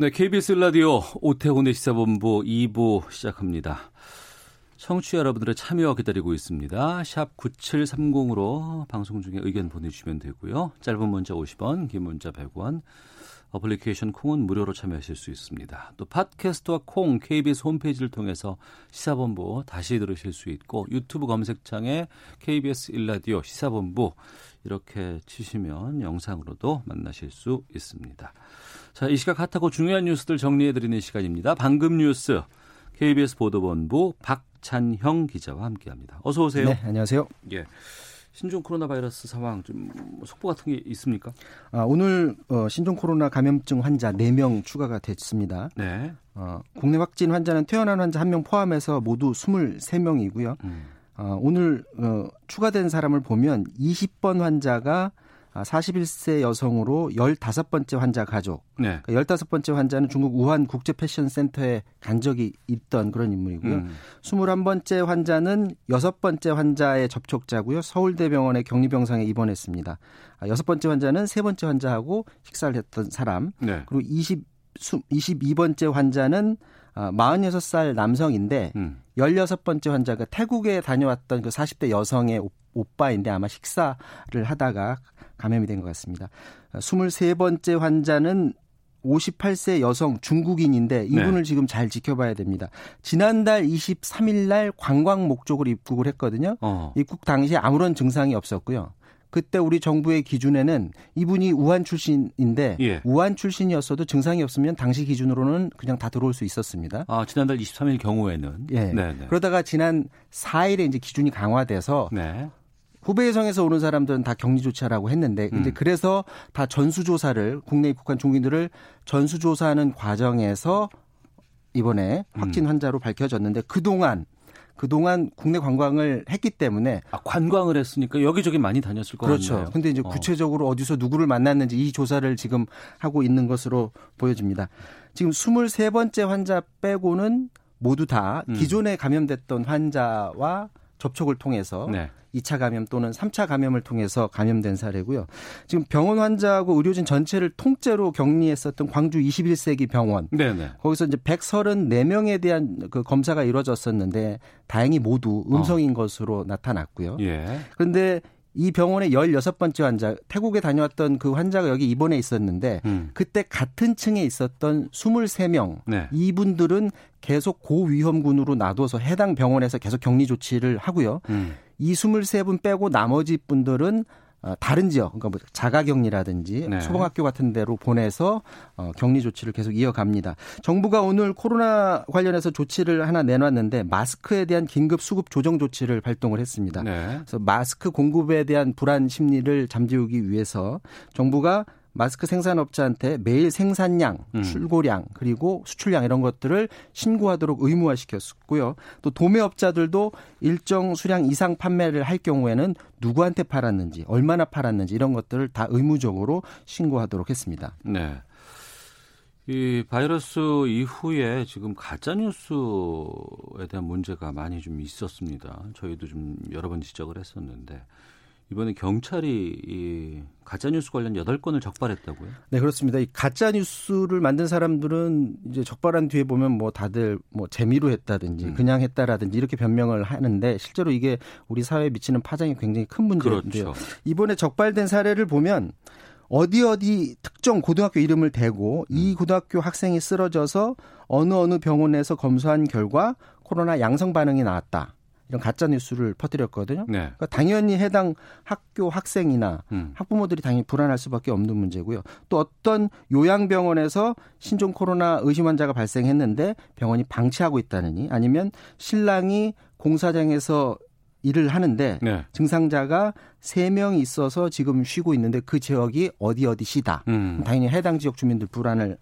네, KBS 라디오 오태훈의 시사본부 2부 시작합니다. 청취자 여러분들의 참여 기다리고 있습니다. 샵 9730으로 방송 중에 의견 보내주시면 되고요. 짧은 문자 50원, 긴 문자 100원, 어플리케이션 콩은 무료로 참여하실 수 있습니다. 또 팟캐스트와 콩, KBS 홈페이지를 통해서 시사본부 다시 들으실 수 있고 유튜브 검색창에 KBS 일라디오 시사본부 이렇게 치시면 영상으로도 만나실 수 있습니다. 자, 이 시각 핫하고 중요한 뉴스들 정리해드리는 시간입니다. 방금 뉴스 KBS 보도본부 박찬형 기자와 함께합니다. 어서 오세요. 네, 안녕하세요. 예. 신종 코로나 바이러스 상황 좀 속보 같은 게 있습니까? 아, 오늘 어, 신종 코로나 감염증 환자 4명 추가가 됐습니다. 네. 어, 국내 확진 환자는 퇴원한 환자 1명 포함해서 모두 23명이고요. 음. 어, 오늘 어, 추가된 사람을 보면 20번 환자가 아, 41세 여성으로 15번째 환자 가족. 네. 그러니까 15번째 환자는 중국 우한 국제 패션 센터에 간 적이 있던 그런 인물이고요. 음. 21번째 환자는 여섯 번째 환자의 접촉자고요. 서울대병원의 격리병상에 입원했습니다. 아, 여섯 번째 환자는 세 번째 환자하고 식사를 했던 사람. 네. 그리고 20, 22번째 환자는 아, 46살 남성인데 음. 16번째 환자가 태국에 다녀왔던 그 40대 여성의 오- 오빠인데 아마 식사를 하다가 감염이 된 것 같습니다. 23번째 환자는 58세 여성 중국인인데 이분을 지금 잘 지켜봐야 됩니다. 지난달 23일 날 관광 목적으로 입국을 했거든요. 어. 입국 당시에 아무런 증상이 없었고요. 그때 우리 정부의 기준에는 이분이 우한 출신인데 예. 우한 출신이었어도 증상이 없으면 당시 기준으로는 그냥 다 들어올 수 있었습니다. 아, 지난달 23일 경우에는 예. 네, 네. 그러다가 지난 4일에 이제 기준이 강화돼서 네. 후베이성에서 오는 사람들은 다 격리 조치하라고 했는데 근데 음. 그래서 다 전수 조사를 국내 입국한 중국인들을 전수 조사하는 과정에서 이번에 음. 확진 환자로 밝혀졌는데 그동안 그동안 국내 관광을 했기 때문에 아, 관광을 했으니까 여기저기 많이 다녔을 것 그렇죠. 같네요. 근데 이제 어. 구체적으로 어디서 누구를 만났는지 이 조사를 지금 하고 있는 것으로 보여집니다. 지금 23번째 환자 빼고는 모두 다 음. 기존에 감염됐던 환자와 접촉을 통해서 네. 2차 감염 또는 3차 감염을 통해서 감염된 사례고요. 지금 병원 환자하고 의료진 전체를 통째로 격리했었던 광주 21세기 병원 네, 네. 거기서 이제 134명에 대한 그 검사가 이루어졌었는데 다행히 모두 음성인 것으로 나타났고요. 예. 그런데 이 병원의 16번째 환자, 태국에 다녀왔던 그 환자가 여기 입원해 있었는데 음. 그때 같은 층에 있었던 23명 네. 이분들은 계속 고위험군으로 놔둬서 해당 병원에서 계속 격리 조치를 하고요. 음. 이 23분 빼고 나머지 분들은 어, 다른 지역, 그러니까 뭐 자가격리라든지 네. 소방학교 같은 데로 보내서 어, 격리 조치를 계속 이어갑니다. 정부가 오늘 코로나 관련해서 조치를 하나 내놨는데 마스크에 대한 긴급 수급 조정 조치를 발동을 했습니다. 네. 그래서 마스크 공급에 대한 불안 심리를 잠재우기 위해서 정부가 마스크 생산업자한테 매일 생산량, 음. 출고량, 그리고 수출량 이런 것들을 신고하도록 의무화 시켰고요. 또 도매업자들도 일정 수량 이상 판매를 할 경우에는 누구한테 팔았는지, 얼마나 팔았는지 이런 것들을 다 의무적으로 신고하도록 했습니다. 네. 이 바이러스 이후에 지금 가짜 뉴스에 대한 문제가 많이 좀 있었습니다. 저희도 좀 여러 번 지적을 했었는데 이번에 경찰이 이 가짜 뉴스 관련 8건을 적발했다고요? 네, 그렇습니다. 이 가짜 뉴스를 만든 사람들은 이제 적발한 뒤에 보면 뭐 다들 뭐 재미로 했다든지 음. 그냥 했다라든지 이렇게 변명을 하는데 실제로 이게 우리 사회에 미치는 파장이 굉장히 큰 문제인데요. 그렇죠. 이번에 적발된 사례를 보면 어디 어디 특정 고등학교 이름을 대고 음. 이 고등학교 학생이 쓰러져서 어느 어느 병원에서 검사한 결과 코로나 양성 반응이 나왔다. 이런 가짜 뉴스를 퍼뜨렸거든요. 네. 그러니까 당연히 해당 학교 학생이나 음. 학부모들이 당연히 불안할 수밖에 없는 문제고요. 또 어떤 요양병원에서 신종 코로나 의심 환자가 발생했는데 병원이 방치하고 있다느니 아니면 신랑이 공사장에서 일을 하는데 네. 증상자가 세명이 있어서 지금 쉬고 있는데 그 지역이 어디 어디 시다. 음. 당연히 해당 지역 주민들 불안을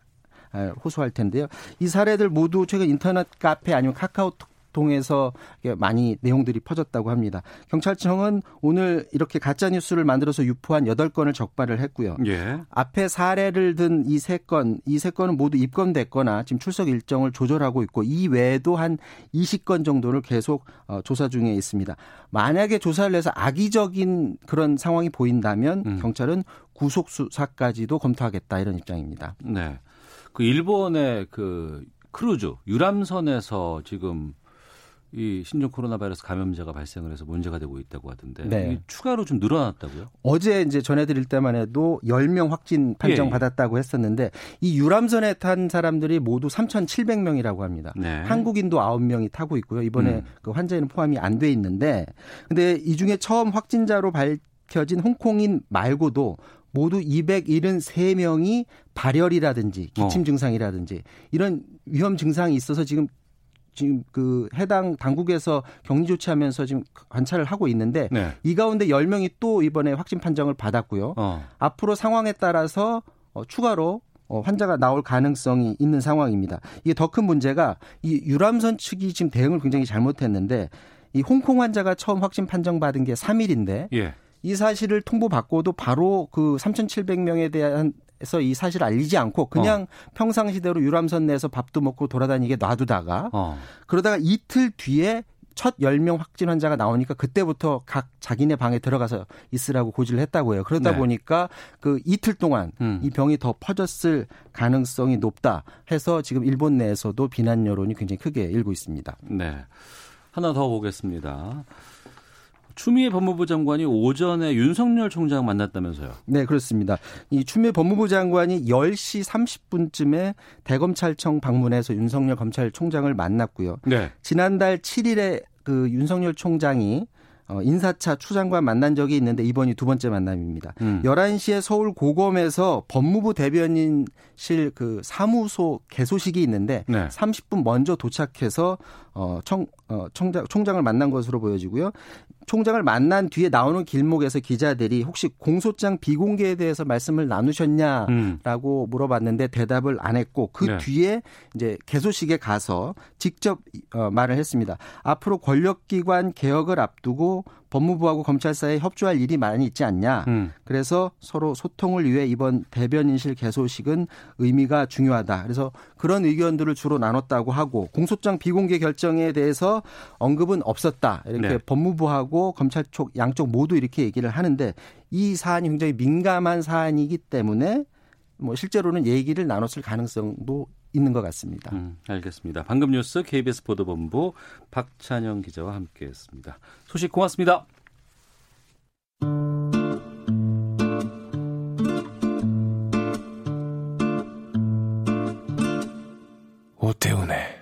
호소할 텐데요. 이 사례들 모두 최근 인터넷 카페 아니면 카카오톡 통해서 많이 내용들이 퍼졌다고 합니다. 경찰청은 오늘 이렇게 가짜 뉴스를 만들어서 유포한 8건을 적발을 했고요. 예. 앞에 사례를 든 이 세 건, 이 세 건은 모두 입건됐거나 지금 출석 일정을 조절하고 있고 이 외에도 한 20건 정도를 계속 어, 조사 중에 있습니다. 만약에 조사를 해서 악의적인 그런 상황이 보인다면 음. 경찰은 구속 수사까지도 검토하겠다 이런 입장입니다. 네. 그 일본의 그 크루즈 유람선에서 지금 이 신종 코로나 바이러스 감염자가 발생을 해서 문제가 되고 있다고 하던데 네. 추가로 좀 늘어났다고요? 어제 이제 전해드릴 때만 해도 10명 확진 판정 예, 예. 받았다고 했었는데 이 유람선에 탄 사람들이 모두 3,700명이라고 합니다. 네. 한국인도 9명이 타고 있고요. 이번에 음. 그 환자에는 포함이 안 돼 있는데 근데 이 중에 처음 확진자로 밝혀진 홍콩인 말고도 모두 273명이 발열이라든지 기침 어. 증상이라든지 이런 위험 증상이 있어서 지금 지금 그 해당 당국에서 격리 조치하면서 지금 관찰을 하고 있는데 네. 이 가운데 10명이 또 이번에 확진 판정을 받았고요. 어. 앞으로 상황에 따라서 어, 추가로 어, 환자가 나올 가능성이 있는 상황입니다. 이게 더 큰 문제가 이 유람선 측이 지금 대응을 굉장히 잘못했는데 이 홍콩 환자가 처음 확진 판정받은 게 3일인데 예. 이 사실을 통보받고도 바로 그 3,700명에 대한 에서 이 사실을 알리지 않고 그냥 어. 평상시대로 유람선 내에서 밥도 먹고 돌아다니게 놔두다가 어. 그러다가 이틀 뒤에 첫 10명 확진 환자가 나오니까 그때부터 각 자기네 방에 들어가서 있으라고 고지를 했다고 해요. 그러다 네. 보니까 그 이틀 동안 음. 이 병이 더 퍼졌을 가능성이 높다 해서 지금 일본 내에서도 비난 여론이 굉장히 크게 일고 있습니다. 네. 하나 더 보겠습니다. 추미애 법무부 장관이 오전에 윤석열 총장 만났다면서요? 네, 그렇습니다. 이 추미애 법무부 장관이 10시 30분쯤에 대검찰청 방문해서 윤석열 검찰총장을 만났고요. 네. 지난달 7일에 그 윤석열 총장이 어, 인사차 추장관 만난 적이 있는데 이번이 두 번째 만남입니다. 음. 11시에 서울 고검에서 법무부 대변인실 그 사무소 개소식이 있는데 네. 30분 먼저 도착해서 어, 청, 어, 총장, 총장을 만난 것으로 보여지고요. 총장을 만난 뒤에 나오는 길목에서 기자들이 혹시 공소장 비공개에 대해서 말씀을 나누셨냐라고 음. 물어봤는데 대답을 안 했고 그 네. 뒤에 이제 개소식에 가서 직접 어, 말을 했습니다. 앞으로 권력기관 개혁을 앞두고 법무부하고 검찰 사이에 협조할 일이 많이 있지 않냐. 음. 그래서 서로 소통을 위해 이번 대변인실 개소식은 의미가 중요하다. 그래서 그런 의견들을 주로 나눴다고 하고 공소장 비공개 결정에 대해서 언급은 없었다. 이렇게 네. 법무부하고 검찰 쪽 양쪽 모두 이렇게 얘기를 하는데 이 사안이 굉장히 민감한 사안이기 때문에 뭐 실제로는 얘기를 나눴을 가능성도 있는 것 같습니다. 음, 알겠습니다. 방금 뉴스 KBS 보도본부 박찬영 기자와 함께했습니다. 소식 고맙습니다. 오태훈의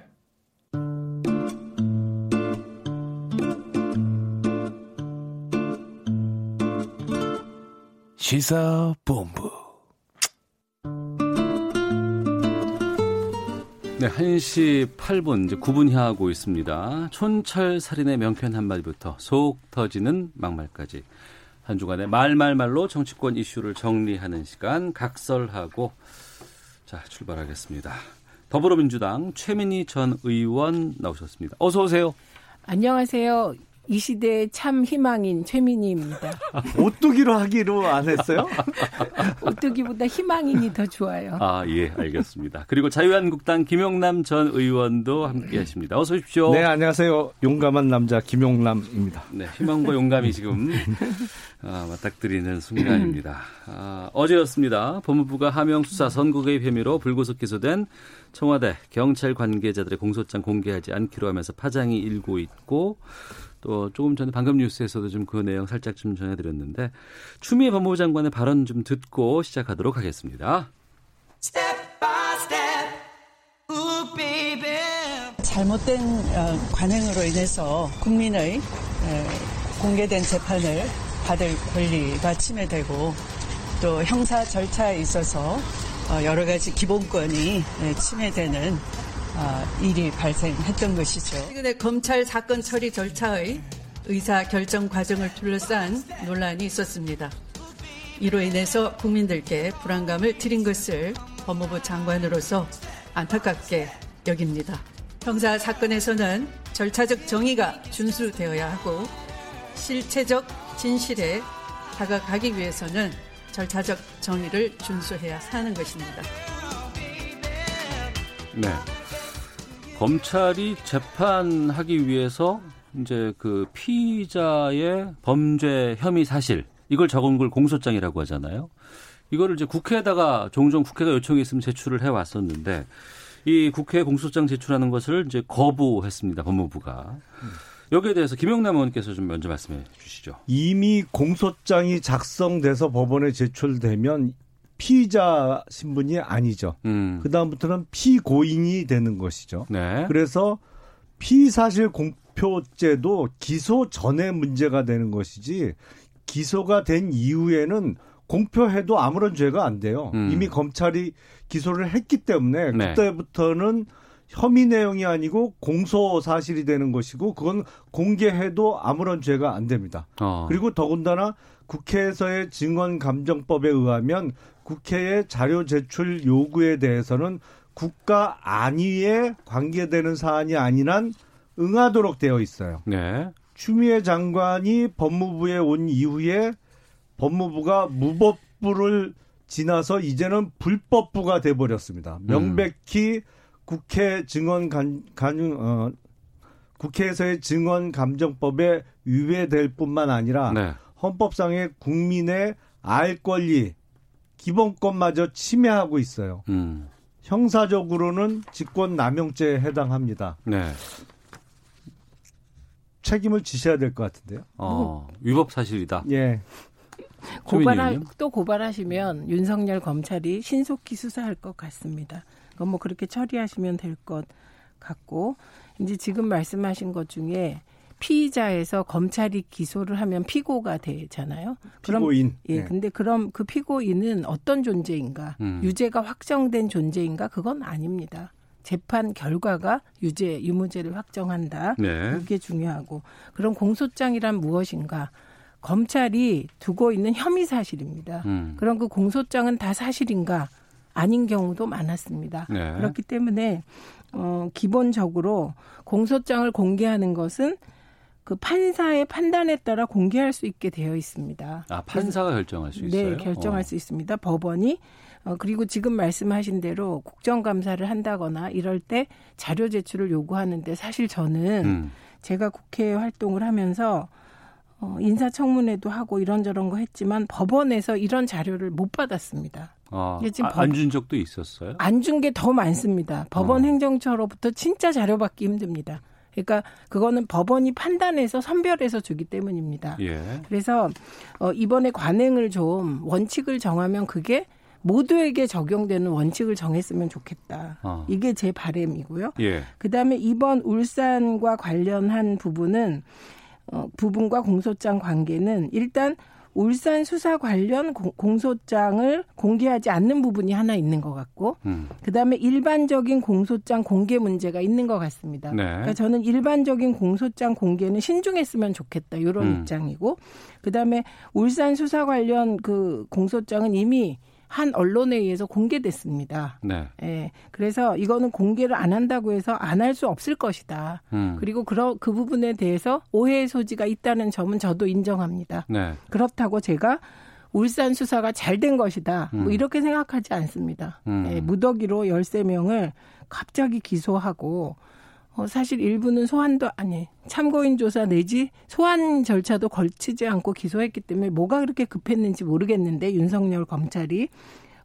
시사본부 네, 1시 8분, 이제 9분 향하고 있습니다. 촌철 살인의 명쾌한 한마디부터 속 터지는 막말까지. 한 주간의 말말말로 정치권 이슈를 정리하는 시간 각설하고 자, 출발하겠습니다. 더불어민주당 최민희 전 의원 나오셨습니다. 어서 오세요. 안녕하세요. 이 시대의 참 희망인 최민희입니다. 오뚜기로 하기로 안 했어요? 오뚜기보다 희망인이 더 좋아요. 아, 예, 알겠습니다. 그리고 자유한국당 김용남 전 의원도 함께 하십니다. 어서 오십시오. 네, 안녕하세요. 용감한 남자 김용남입니다. 네, 희망과 용감이 지금 아, 맞닥뜨리는 순간입니다. 아, 어제였습니다. 법무부가 하명 수사 선거 개입 혐의로 불구속 기소된 청와대 경찰 관계자들의 공소장 공개하지 않기로 하면서 파장이 일고 있고 또 조금 전에 방금 뉴스에서도 좀 그 내용 살짝 좀 전해드렸는데 추미애 법무부 장관의 발언 좀 듣고 시작하도록 하겠습니다. 잘못된 어, 관행으로 인해서 국민의 공개된 재판을 받을 권리가 침해되고 또 형사 절차에 있어서 어, 여러 가지 기본권이 침해되는 아, 일이 발생했던 것이죠. 최근에 검찰 사건 처리 절차의 의사 결정 과정을 둘러싼 논란이 있었습니다. 이로 인해서 국민들께 불안감을 드린 것을 법무부 장관으로서 안타깝게 여깁니다. 형사 사건에서는 절차적 정의가 준수되어야 하고 실체적 진실에 다가가기 위해서는 절차적 정의를 준수해야 하는 것입니다. 네. 검찰이 재판하기 위해서 이제 그 피의자의 범죄 혐의 사실 이걸 적은 걸 공소장이라고 하잖아요. 이거를 이제 국회에다가 종종 국회가 요청이 있으면 제출을 해 왔었는데 이 국회 공소장 제출하는 것을 이제 거부했습니다. 법무부가. 여기에 대해서 김영남 의원께서 좀 먼저 말씀해 주시죠. 이미 공소장이 작성돼서 법원에 제출되면 피의자 신분이 아니죠. 음. 그 다음부터는 피고인이 되는 것이죠. 네. 그래서 피사실 공표죄도 기소 전에 문제가 되는 것이지 기소가 된 이후에는 공표해도 아무런 죄가 안 돼요. 음. 이미 검찰이 기소를 했기 때문에 네. 그때부터는 혐의 내용이 아니고 공소 사실이 되는 것이고 그건 공개해도 아무런 죄가 안 됩니다. 어. 그리고 더군다나 국회에서의 증언 감정법에 의하면 국회의 자료 제출 요구에 대해서는 국가 안위에 관계되는 사안이 아닌 한 응하도록 되어 있어요. 네. 추미애 장관이 법무부에 온 이후에 법무부가 무법부를 지나서 이제는 불법부가 돼 버렸습니다. 명백히 국회 증언 간, 간 어, 국회에서의 증언 감정법에 위배될 뿐만 아니라 네. 헌법상의 국민의 알 권리 기본권마저 침해하고 있어요. 음. 형사적으로는 직권 남용죄에 해당합니다. 네. 책임을 지셔야 될 것 같은데요. 어. 위법 사실이다. 예. 고발하, 최민희님? 또 고발하시면 윤석열 검찰이 신속히 수사할 것 같습니다. 그건 뭐 그렇게 처리하시면 될 것 같고 이제 지금 말씀하신 것 중에 피의자에서 검찰이 기소를 하면 피고가 되잖아요. 그럼 피고인. 예, 예. 근데 그럼 그 피고인은 어떤 존재인가? 음. 유죄가 확정된 존재인가? 그건 아닙니다. 재판 결과가 유죄, 유무죄를 확정한다. 네. 이게 중요하고 그럼 공소장이란 무엇인가? 검찰이 두고 있는 혐의 사실입니다. 음. 그럼 그 공소장은 다 사실인가? 아닌 경우도 많았습니다. 네. 그렇기 때문에 어, 기본적으로 공소장을 공개하는 것은 그 판사의 판단에 따라 공개할 수 있게 되어 있습니다. 아, 판사가 결정할 수 있어요. 네, 결정할 어. 수 있습니다. 법원이 어, 그리고 지금 말씀하신 대로 국정감사를 한다거나 이럴 때 자료 제출을 요구하는데 사실 저는 음. 제가 국회 활동을 하면서 어, 인사청문회도 하고 이런저런 거 했지만 법원에서 이런 자료를 못 받았습니다. 아, 지금 아, 법- 안준 적도 있었어요? 안 준 게 더 많습니다. 법원 어. 행정처로부터 진짜 자료 받기 힘듭니다. 그러니까 그거는 법원이 판단해서 선별해서 주기 때문입니다. 예. 그래서 어, 이번에 관행을 좀 원칙을 정하면 그게 모두에게 적용되는 원칙을 정했으면 좋겠다. 어. 이게 제 바람이고요. 예. 그다음에 이번 울산과 관련한 부분은 어, 부분과 공소장 관계는 일단 울산 수사 관련 공- 공소장을 공개하지 않는 부분이 하나 있는 것 같고 음. 그다음에 일반적인 공소장 공개 문제가 있는 것 같습니다. 네. 그러니까 저는 일반적인 공소장 공개는 신중했으면 좋겠다 이런 음. 입장이고 그다음에 울산 수사 관련 그 공소장은 이미 한 언론에 의해서 공개됐습니다. 네. 예. 그래서 이거는 공개를 안 한다고 해서 안 할 수 없을 것이다. 음. 그리고 그러, 그 부분에 대해서 오해의 소지가 있다는 점은 저도 인정합니다. 네. 그렇다고 제가 울산 수사가 잘 된 것이다. 음. 뭐 이렇게 생각하지 않습니다. 음. 예, 무더기로 13명을 갑자기 기소하고 어, 사실 일부는 소환도 아니 참고인 조사 내지 소환 절차도 걸치지 않고 기소했기 때문에 뭐가 그렇게 급했는지 모르겠는데 윤석열 검찰이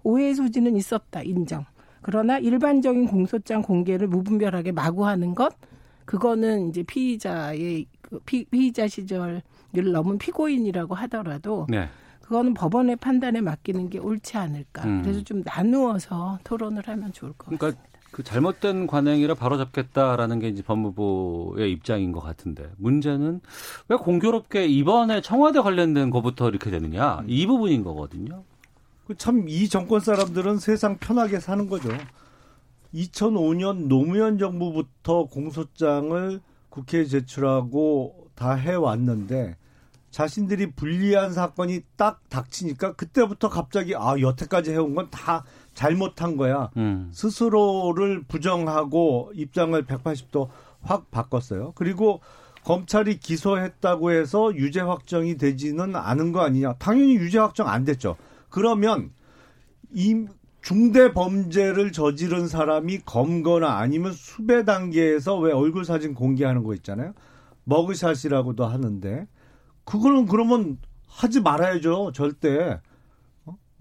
오해의 소지는 있었다 인정. 그러나 일반적인 공소장 공개를 무분별하게 마구 하는 것 그거는 이제 피의자의 그 피, 피의자 시절을 넘은 피고인이라고 하더라도 네. 그거는 법원의 판단에 맡기는 게 옳지 않을까. 음. 그래서 좀 나누어서 토론을 하면 좋을 것. 그러니까 그 잘못된 관행이라 바로잡겠다라는 게 이제 법무부의 입장인 것 같은데 문제는 왜 공교롭게 이번에 청와대 관련된 것부터 이렇게 되느냐 이 부분인 거거든요. 그참이 정권 사람들은 세상 편하게 사는 거죠. 2005년 노무현 정부부터 공소장을 국회에 제출하고 다 해왔는데 자신들이 불리한 사건이 딱 닥치니까 그때부터 갑자기 아 여태까지 해온 건 다 잘못한 거야. 음. 스스로를 부정하고 입장을 180도 확 바꿨어요. 그리고 검찰이 기소했다고 해서 유죄 확정이 되지는 않은 거 아니냐. 당연히 유죄 확정 안 됐죠. 그러면 이 중대 범죄를 저지른 사람이 검거나 아니면 수배 단계에서 왜 얼굴 사진 공개하는 거 있잖아요. 머그샷이라고도 하는데 그거는 그러면 하지 말아야죠. 절대.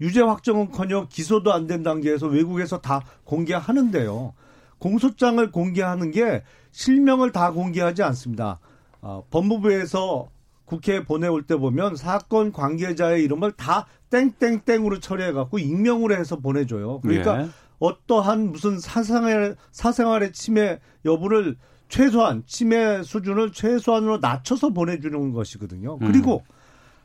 어? 유죄 확정은커녕 기소도 안 된 단계에서 외국에서 다 공개하는데요. 공소장을 공개하는 게 실명을 다 공개하지 않습니다. 어, 법무부에서 국회에 보내올 때 보면 사건 관계자의 이름을 다 땡땡땡으로 처리해갖고 익명으로 해서 보내줘요. 그러니까 예. 어떠한 무슨 사생활, 사생활의 침해 여부를 최소한 침해 수준을 최소한으로 낮춰서 보내주는 것이거든요. 그리고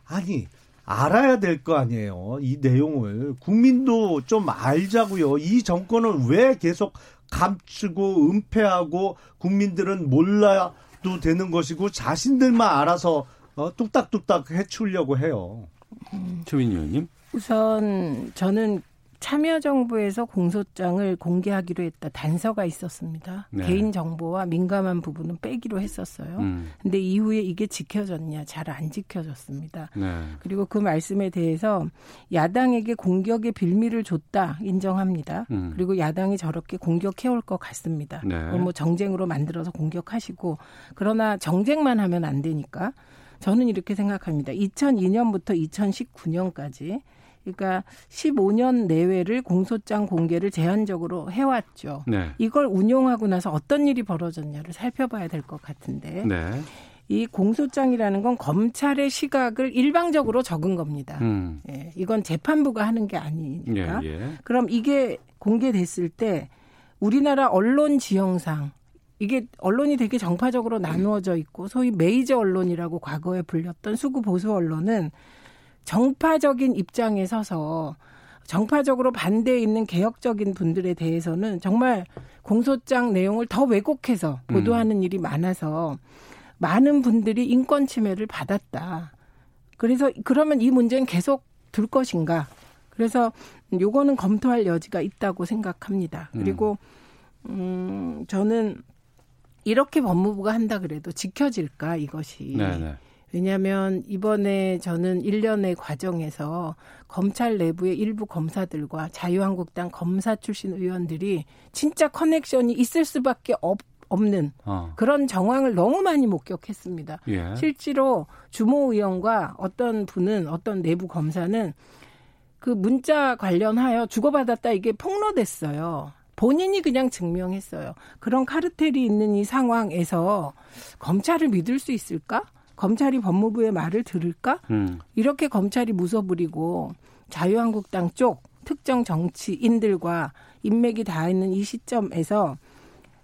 아니 알아야 될 거 아니에요. 이 내용을 국민도 좀 알자고요. 이 정권은 왜 계속 감추고 은폐하고 국민들은 몰라도 되는 것이고 자신들만 알아서 어, 뚝딱뚝딱 해치우려고 해요. 최민 의원님. 우선 저는 참여정부에서 공소장을 공개하기로 했다 단서가 있었습니다. 네. 개인 정보와 민감한 부분은 빼기로 했었어요. 음. 근데 이후에 이게 지켜졌냐? 잘 안 지켜졌습니다. 네. 그리고 그 말씀에 대해서 야당에게 공격의 빌미를 줬다 인정합니다. 음. 그리고 야당이 저렇게 공격해 올 것 같습니다. 네. 뭐 정쟁으로 만들어서 공격하시고 그러나 정쟁만 하면 안 되니까 저는 이렇게 생각합니다. 2002년부터 2019년까지 그러니까 15년 내외를 공소장 공개를 제한적으로 해왔죠. 네. 이걸 운용하고 나서 어떤 일이 벌어졌냐를 살펴봐야 될 것 같은데 네. 이 공소장이라는 건 검찰의 시각을 일방적으로 적은 겁니다. 음. 예, 이건 재판부가 하는 게 아니니까. 예, 예. 그럼 이게 공개됐을 때 우리나라 언론 지형상 이게 언론이 되게 정파적으로 나누어져 있고 소위 메이저 언론이라고 과거에 불렸던 수구 보수 언론은 정파적인 입장에 서서 정파적으로 반대에 있는 개혁적인 분들에 대해서는 정말 공소장 내용을 더 왜곡해서 보도하는 일이 많아서 많은 분들이 인권 침해를 받았다. 그래서 그러면 이 문제는 계속 둘 것인가? 그래서 요거는 검토할 여지가 있다고 생각합니다. 그리고 음 저는 이렇게 법무부가 한다 그래도 지켜질까 이것이. 네, 네. 왜냐하면 이번에 저는 일련의 과정에서 검찰 내부의 일부 검사들과 자유한국당 검사 출신 의원들이 진짜 커넥션이 있을 수밖에 없, 없는 어. 그런 정황을 너무 많이 목격했습니다. 예. 실제로 주모 의원과 어떤 분은 어떤 내부 검사는 그 문자 관련하여 주고받았다 이게 폭로됐어요. 본인이 그냥 증명했어요. 그런 카르텔이 있는 이 상황에서 검찰을 믿을 수 있을까? 검찰이 법무부의 말을 들을까? 음. 이렇게 검찰이 무서부리고 자유한국당 쪽 특정 정치인들과 인맥이 닿아 있는 이 시점에서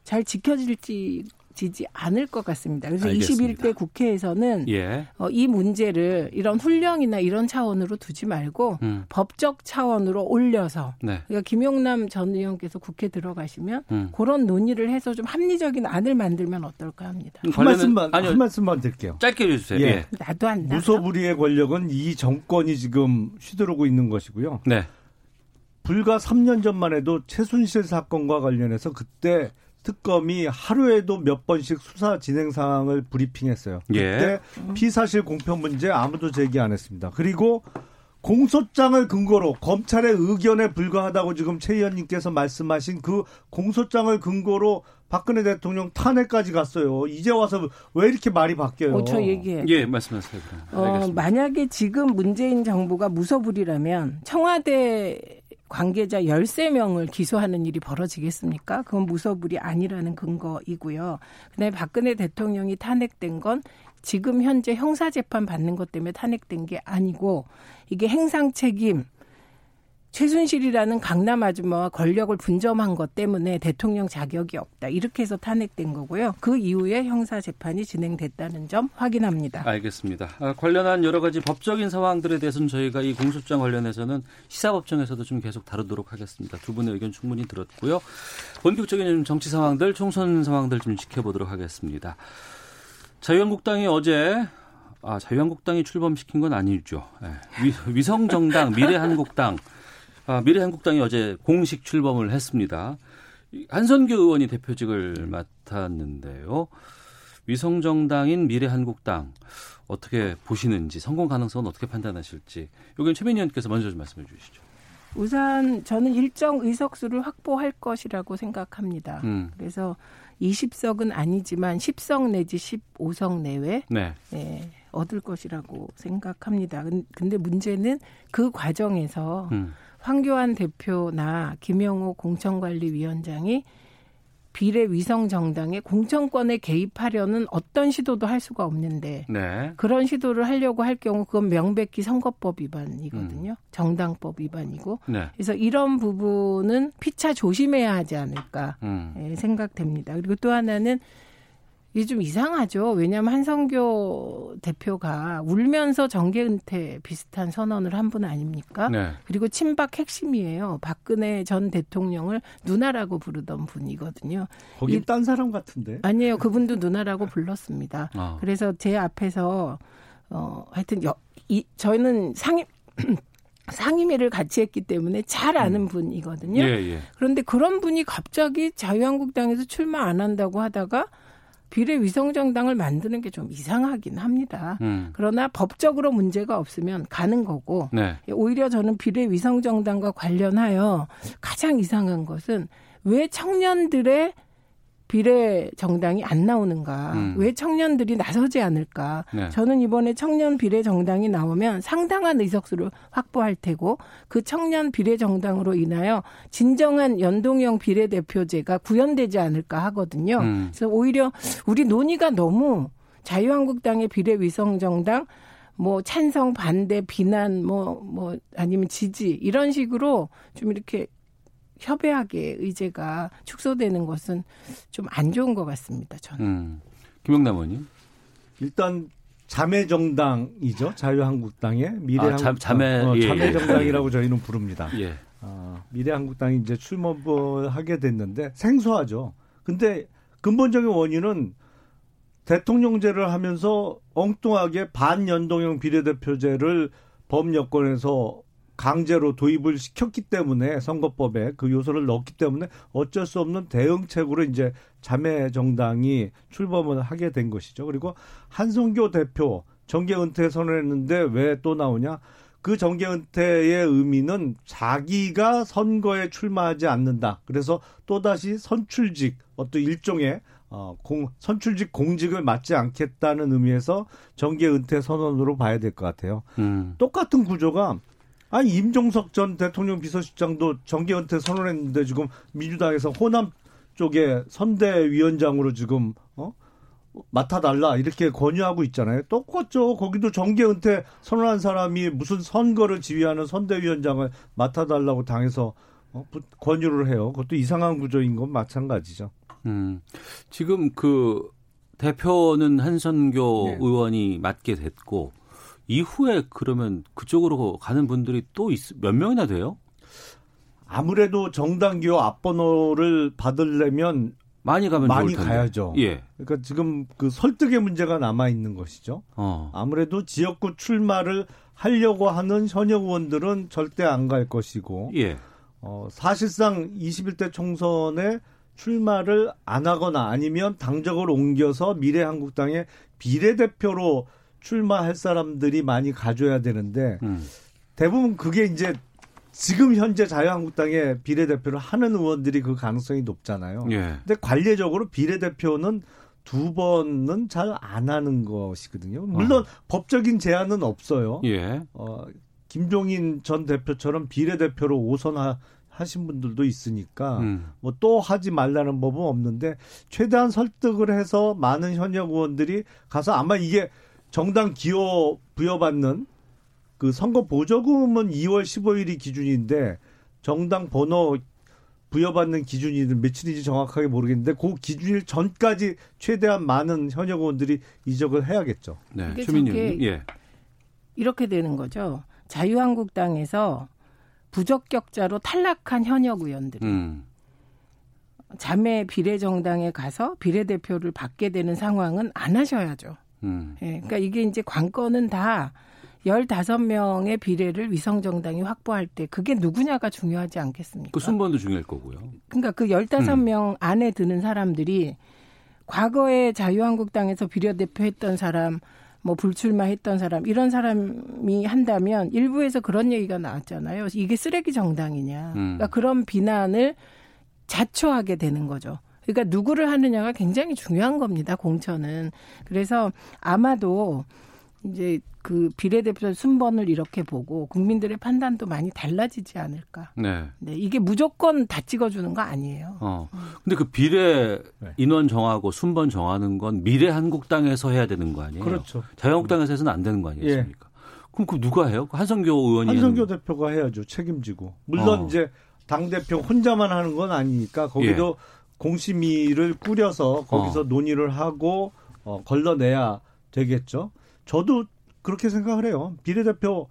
잘 지켜질지 지지 않을 것 같습니다. 그래서 알겠습니다. 21대 국회에서는 예. 어, 이 문제를 이런 훈령이나 이런 차원으로 두지 말고 음. 법적 차원으로 올려서 네. 그러니까 김용남 전 의원께서 국회 들어가시면 음. 그런 논의를 해서 좀 합리적인 안을 만들면 어떨까 합니다. 한 관련은- 말씀만 아니요. 한 말씀만 드릴게요. 짧게 해주세요. 예. 예. 나도 안다. 무소불위의 권력은 이 정권이 지금 휘두르고 있는 것이고요. 네. 불과 3년 전만 해도 최순실 사건과 관련해서 그때 특검이 하루에도 몇 번씩 수사 진행 상황을 브리핑했어요. 예. 그때 피사실 공표 문제 아무도 제기 안 했습니다. 그리고 공소장을 근거로 검찰의 의견에 불과하다고 지금 최 의원님께서 말씀하신 그 공소장을 근거로 박근혜 대통령 탄핵까지 갔어요. 이제 와서 왜 이렇게 말이 바뀌어요? 5초 얘기해. 예, 말씀하세요. 어. 만약에 지금 문재인 정부가 무소불위라면 청와대 관계자 13명을 기소하는 일이 벌어지겠습니까? 그건 무소불위 아니라는 근거이고요. 그다음에 박근혜 대통령이 탄핵된 건 지금 현재 형사재판 받는 것 때문에 탄핵된 게 아니고 이게 행상 책임 최순실이라는 강남 아줌마와 권력을 분점한 것 때문에 대통령 자격이 없다. 이렇게 해서 탄핵된 거고요. 그 이후에 형사 재판이 진행됐다는 점 확인합니다. 알겠습니다. 아, 관련한 여러 가지 법적인 상황들에 대해서는 저희가 이 공소장 관련해서는 시사법정에서도 좀 계속 다루도록 하겠습니다. 두 분의 의견 충분히 들었고요. 본격적인 정치 상황들, 총선 상황들 좀 지켜보도록 하겠습니다. 자유한국당이 어제 아, 자유한국당이 출범시킨 건 아니죠. 예. 위, 위성정당, 미래한국당 아, 미래한국당이 어제 공식 출범을 했습니다. 이 한선교 의원이 대표직을 맡았는데요. 위성정당인 미래한국당 어떻게 보시는지 성공 가능성은 어떻게 판단하실지 여기는 최민희 의원께서 먼저 좀 말씀해 주시죠. 우선 저는 일정 의석수를 확보할 것이라고 생각합니다. 음. 그래서 20석은 아니지만 10석 내지 15석 내외 네. 예, 얻을 것이라고 생각합니다. 근- 근데 문제는 그 과정에서 음. 황교안 대표나 김영호 공천관리위원장이 비례 위성 정당의 공천권에 개입하려는 어떤 시도도 할 수가 없는데 네. 그런 시도를 하려고 할 경우 그건 명백히 선거법 위반이거든요. 정당법 위반이고. 네. 그래서 이런 부분은 피차 조심해야 하지 않을까 음. 예, 생각됩니다. 그리고 또 하나는 이게 좀 이상하죠. 왜냐하면 한성교 대표가 울면서 정계 은퇴 비슷한 선언을 한 분 아닙니까? 네. 그리고 친박 핵심이에요. 박근혜 전 대통령을 누나라고 부르던 분이거든요. 거기 이- 딴 사람 같은데. 아니에요. 그분도 누나라고 불렀습니다. 아. 그래서 제 앞에서 어 하여튼 여, 이 저희는 상임 상임위를 같이 했기 때문에 잘 아는 분이거든요. 예, 예. 그런데 그런 분이 갑자기 자유한국당에서 출마 안 한다고 하다가 비례 위성정당을 만드는 게 좀 이상하긴 합니다. 음. 그러나 법적으로 문제가 없으면 가는 거고 네. 오히려 저는 비례 위성정당과 관련하여 가장 이상한 것은 왜 청년들의 비례 정당이 안 나오는가? 음. 왜 청년들이 나서지 않을까? 네. 저는 이번에 청년 비례 정당이 나오면 상당한 의석수를 확보할 테고 그 청년 비례 정당으로 인하여 진정한 연동형 비례 대표제가 구현되지 않을까 하거든요. 음. 그래서 오히려 우리 논의가 너무 자유한국당의 비례 위성 정당 뭐 찬성 반대 비난 뭐뭐 아니면 지지 이런 식으로 좀 이렇게 협의하게 의제가 축소되는 것은 좀 안 좋은 것 같습니다. 저는. 음. 김영남 의원님. 일단 자매 정당이죠. 자유한국당의 미래한국당. 아, 자- 자매, 어, 예, 자매 예. 정당이라고 저희는 부릅니다. 예. 아, 미래한국당이 이제 출범을 하게 됐는데 생소하죠. 근데 근본적인 원인은 대통령제를 하면서 엉뚱하게 반연동형 비례대표제를 범여권에서 강제로 도입을 시켰기 때문에 선거법에 그 요소를 넣었기 때문에 어쩔 수 없는 대응책으로 이제 자매 정당이 출범을 하게 된 것이죠. 그리고 한성교 대표 정계 은퇴 선언했는데 왜 또 나오냐? 그 정계 은퇴의 의미는 자기가 선거에 출마하지 않는다. 그래서 또다시 선출직 어떤 일종의 어, 공, 선출직 공직을 맡지 않겠다는 의미에서 정계 은퇴 선언으로 봐야 될 것 같아요. 음. 똑같은 구조가 아니 임종석 전 대통령 비서실장도 정계 은퇴 선언했는데 지금 민주당에서 호남 쪽에 선대위원장으로 지금 어 맡아달라 이렇게 권유하고 있잖아요. 똑같죠. 거기도 정계 은퇴 선언한 사람이 무슨 선거를 지휘하는 선대위원장을 맡아달라고 당해서 어, 부- 권유를 해요. 그것도 이상한 구조인 건 마찬가지죠. 음. 지금 그 대표는 한선교 네. 의원이 맡게 됐고 이후에 그러면 그쪽으로 가는 분들이 또 몇 명이나 돼요? 아무래도 정당 기호 앞번호를 받으려면 많이 가면 많이. 가야죠. 예. 그러니까 지금 그 설득의 문제가 남아 있는 것이죠. 어. 아무래도 지역구 출마를 하려고 하는 현역 의원들은 절대 안 갈 것이고 예. 어, 사실상 21대 총선에 출마를 안 하거나 아니면 당적을 옮겨서 미래한국당의 비례대표로 출마할 사람들이 많이 가져야 되는데 음. 대부분 그게 이제 지금 현재 자유한국당의 비례대표를 하는 의원들이 그 가능성이 높잖아요. 예. 근데 관례적으로 비례대표는 두 번은 잘 안 하는 것이거든요. 물론 법적인 제한은 없어요. 예. 어, 김종인 전 대표처럼 비례대표로 오선하신 분들도 있으니까 음. 뭐또 하지 말라는 법은 없는데 최대한 설득을 해서 많은 현역 의원들이 가서 아마 이게 정당 기호 부여받는 그 선거 보조금은 2월 15일이 기준인데 정당 번호 부여받는 기준이 며칠인지 정확하게 모르겠는데 그 기준일 전까지 최대한 많은 현역 의원들이 이적을 해야겠죠. 네. 최민희. 예. 이렇게 되는 거죠. 자유한국당에서 부적격자로 탈락한 현역 의원들이 음. 자매 비례정당에 가서 비례대표를 받게 되는 상황은 안 하셔야죠. 음. 예, 그러니까 이게 이제 관건은 다 15명의 비례를 위성정당이 확보할 때 그게 누구냐가 중요하지 않겠습니까? 그 순번도 중요할 거고요. 그러니까 그 15명 음. 안에 드는 사람들이 과거에 자유한국당에서 비례대표 했던 사람, 뭐 불출마했던 사람 이런 사람이 한다면 일부에서 그런 얘기가 나왔잖아요. 이게 쓰레기 정당이냐. 음. 그러니까 그런 비난을 자초하게 되는 거죠. 그러니까 누구를 하느냐가 굉장히 중요한 겁니다. 공천은. 그래서 아마도 이제 그 비례대표 순번을 이렇게 보고 국민들의 판단도 많이 달라지지 않을까. 네. 네, 이게 무조건 다 찍어주는 거 아니에요. 어. 근데 그 비례 네. 인원 정하고 순번 정하는 건 미래 한국당에서 해야 되는 거 아니에요? 그렇죠. 자유한국당에서 해서는 안 되는 거 아니겠습니까? 그럼 그 누가 해요? 그 한성교 의원이 한성교 하는- 대표가 해야죠. 책임지고. 물론 어. 이제 당 대표 혼자만 하는 건 아니니까 거기도 공심위를 꾸려서 거기서 어. 논의를 하고 어, 걸러내야 되겠죠. 저도 그렇게 생각을 해요. 비례대표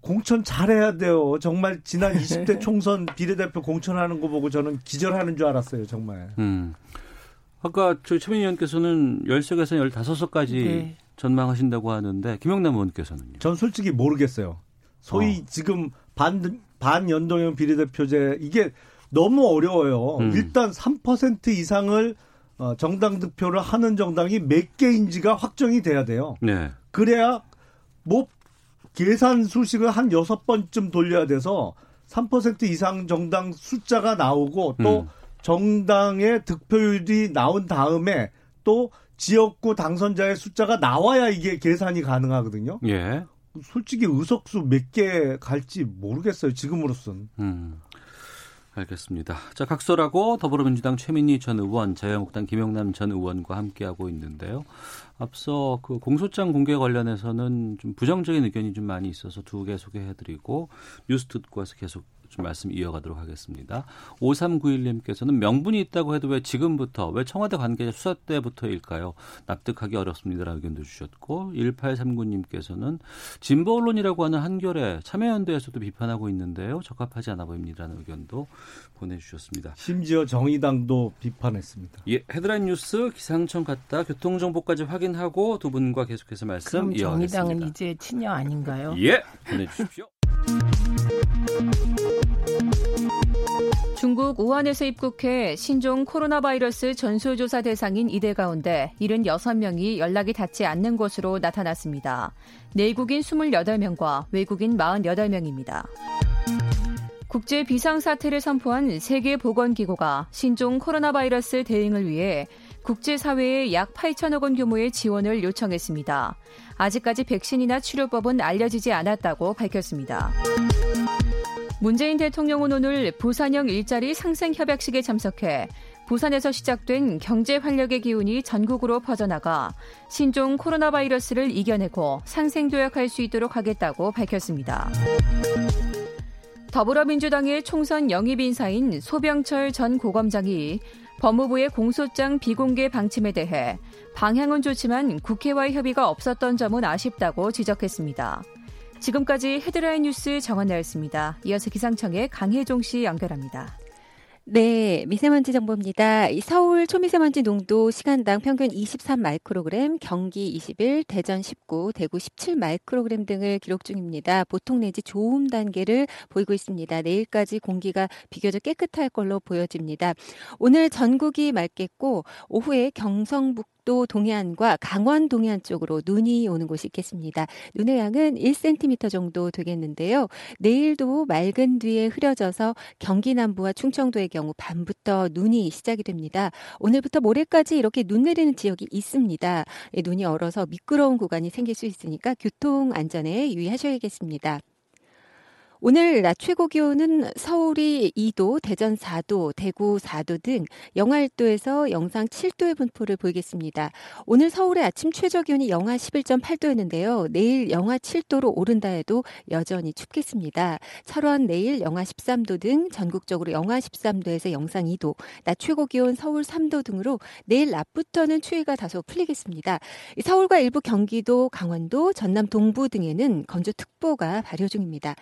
공천 잘해야 돼요. 정말 지난 20대 총선 비례대표 공천하는 거 보고 저는 기절하는 줄 알았어요. 정말. 음. 아까 저희 최민희 의원께서는 13개에서 15석까지 네. 전망하신다고 하는데 김영남 의원께서는요. 전 솔직히 모르겠어요. 소위 어. 지금 반, 반연동형 비례대표제 이게 너무 어려워요. 음. 일단 3% 이상을 어, 정당 득표를 하는 정당이 몇 개인지가 확정이 돼야 돼요. 네. 그래야 뭐 계산 수식을 한 여섯 번쯤 돌려야 돼서 3% 이상 정당 숫자가 나오고 또 음. 정당의 득표율이 나온 다음에 또 지역구 당선자의 숫자가 나와야 이게 계산이 가능하거든요. 예. 솔직히 의석수 몇 개 갈지 모르겠어요. 지금으로선. 음. 알겠습니다. 자, 각설하고 더불어민주당 최민희 전 의원, 자유한국당 김영남 전 의원과 함께하고 있는데요. 앞서 그 공소장 공개 관련해서는 좀 부정적인 의견이 좀 많이 있어서 두 개 소개해드리고 뉴스 듣고 와서 계속 좀 말씀 이어가도록 하겠습니다. 5391님께서는 명분이 있다고 해도 왜 지금부터, 왜 청와대 관계자 수사 때부터일까요? 납득하기 어렵습니다라는 의견도 주셨고 1839님께서는 진보 언론이라고 하는 한결에 참여연대에서도 비판하고 있는데요. 적합하지 않아 보입니다라는 의견도 보내주셨습니다. 심지어 정의당도 비판했습니다. 예, 헤드라인 뉴스 기상청 갔다 교통정보까지 확인하고 두 분과 계속해서 말씀 그럼 이어가겠습니다. 정의당은 이제 친여 아닌가요? 예, 보내주십시오. 중국 우한에서 입국해 신종 코로나 바이러스 전수조사 대상인 이들 가운데 76명이 연락이 닿지 않는 것으로 나타났습니다. 내국인 28명과 외국인 48명입니다. 국제 비상사태를 선포한 세계보건기구가 신종 코로나 바이러스 대응을 위해 국제사회에 약 8천억 원 규모의 지원을 요청했습니다. 아직까지 백신이나 치료법은 알려지지 않았다고 밝혔습니다. 문재인 대통령은 오늘 부산형 일자리 상생 협약식에 참석해 부산에서 시작된 경제 활력의 기운이 전국으로 퍼져나가 신종 코로나 바이러스를 이겨내고 상생도약할 수 있도록 하겠다고 밝혔습니다. 더불어민주당의 총선 영입 인사인 소병철 전 고검장이 법무부의 공소장 비공개 방침에 대해 방향은 좋지만 국회와의 협의가 없었던 점은 아쉽다고 지적했습니다. 지금까지 헤드라인 뉴스 정원나였습니다. 이어서 기상청의 강혜종 씨 연결합니다. 네, 미세먼지 정보입니다. 이 서울 초미세먼지 농도 시간당 평균 23 마이크로그램, 경기 21, 대전 19, 대구 17 마이크로그램 등을 기록 중입니다. 보통 내지 좋음 단계를 보이고 있습니다. 내일까지 공기가 비교적 깨끗할 걸로 보여집니다. 오늘 전국이 맑겠고 오후에 경성북 도 동해안과 강원 동해안 쪽으로 눈이 오는 곳이 있겠습니다. 눈의 양은 1cm 정도 되겠는데요. 내일도 맑은 뒤에 흐려져서 경기 남부와 충청도의 경우 밤부터 눈이 시작이 됩니다. 오늘부터 모레까지 이렇게 눈 내리는 지역이 있습니다. 예, 눈이 얼어서 미끄러운 구간이 생길 수 있으니까 교통 안전에 유의하셔야겠습니다. 오늘 낮 최고 기온은 서울이 2도, 대전 4도, 대구 4도 등 영하 1도에서 영상 7도의 분포를 보이겠습니다. 오늘 서울의 아침 최저 기온이 영하 11.8도였는데요. 내일 영하 7도로 오른다 해도 여전히 춥겠습니다. 철원 내일 영하 13도 등 전국적으로 영하 13도에서 영상 2도, 낮 최고 기온 서울 3도 등으로 내일 낮부터는 추위가 다소 풀리겠습니다. 서울과 일부 경기도, 강원도, 전남 동부 등에는 건조특보가 발효 중입니다.